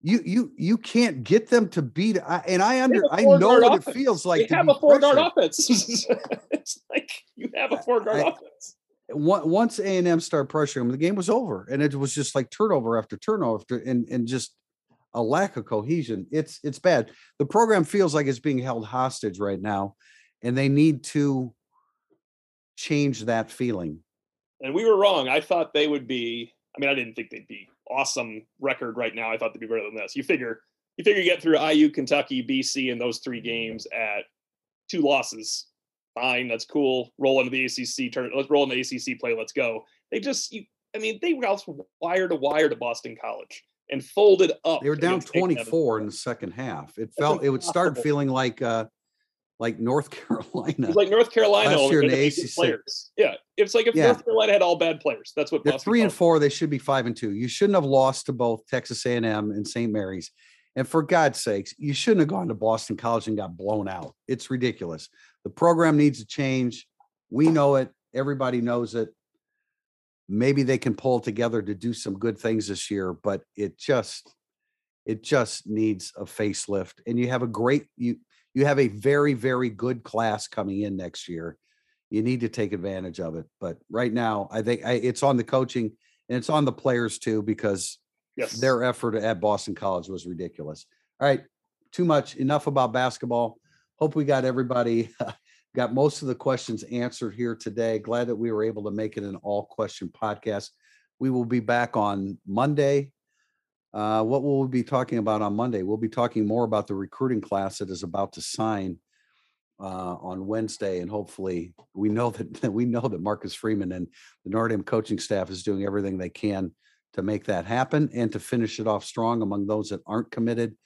you, you, you can't get them to beat. I- And I under, I know what it offense. feels They like. to have a four guard offense. it's like you have a four guard I- offense. Once A and M started pressuring them, the game was over, and it was just like turnover after turnover, after, and and just a lack of cohesion. It's it's bad. The program feels like it's being held hostage right now, and they need to change that feeling. and we were wrong. I thought they would be. I mean, I didn't think they'd be awesome record right now. I thought they'd be better than this. You figure, you figure, you get through IU, Kentucky, BC, and those three games at two losses. Fine, that's cool. Roll into the ACC turn. Let's roll in the ACC play. Let's go. They just, you, I mean, they were also wire to wire to Boston College and folded up. They were down twenty four in the second half. It felt it would start feeling like uh like North Carolina. It was like North Carolina Last year in the ACC. players. Yeah, it's like if Yeah. North Carolina had all bad players. That's what They're Boston three and four. They should be five and two. You shouldn't have lost to both Texas A&M and St. Mary's. And for God's sakes, you shouldn't have gone to Boston College and got blown out. It's ridiculous. The program needs to change. We know it. Everybody knows it. Maybe they can pull together to do some good things this year, but it just it just needs a facelift. And you have a great you you have a very very good class coming in next year. You need to take advantage of it. But right now, I think I, it's on the coaching and it's on the players too because Yes. their effort at Boston College was ridiculous. All right, too much. Enough about basketball. Hope we got everybody, got most of the questions answered here today. Glad that we were able to make it an all question podcast. We will be back on Monday. Uh, what will we be talking about on Monday? We'll be talking more about the recruiting class that is about to sign uh, on Wednesday, and hopefully, we know that we know that Marcus Freeman and the Notre Dame coaching staff is doing everything they can to make that happen and to finish it off strong among those that aren't committed.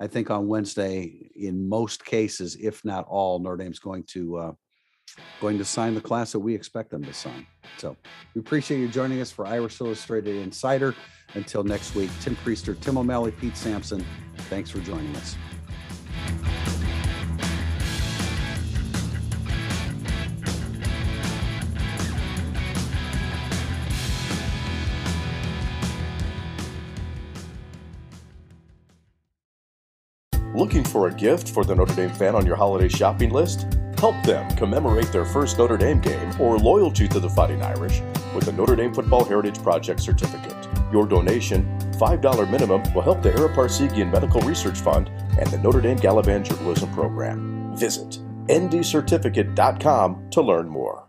I think on Wednesday, in most cases, if not all, Notre Dame's going to uh, going to sign the class that we expect them to sign. So we appreciate you joining us for Irish Illustrated Insider. Until next week, Tim Prister, Tim O'Malley, Pete Sampson. Thanks for joining us. Looking for a gift for the Notre Dame fan on your holiday shopping list? Help them commemorate their first Notre Dame game or loyalty to the Fighting Irish with a Notre Dame Football Heritage Project certificate. Your donation, $5 minimum, will help the Ara Parseghian Medical Research Fund and the Notre Dame Gallivan Journalism Program. Visit ndcertificate.com to learn more.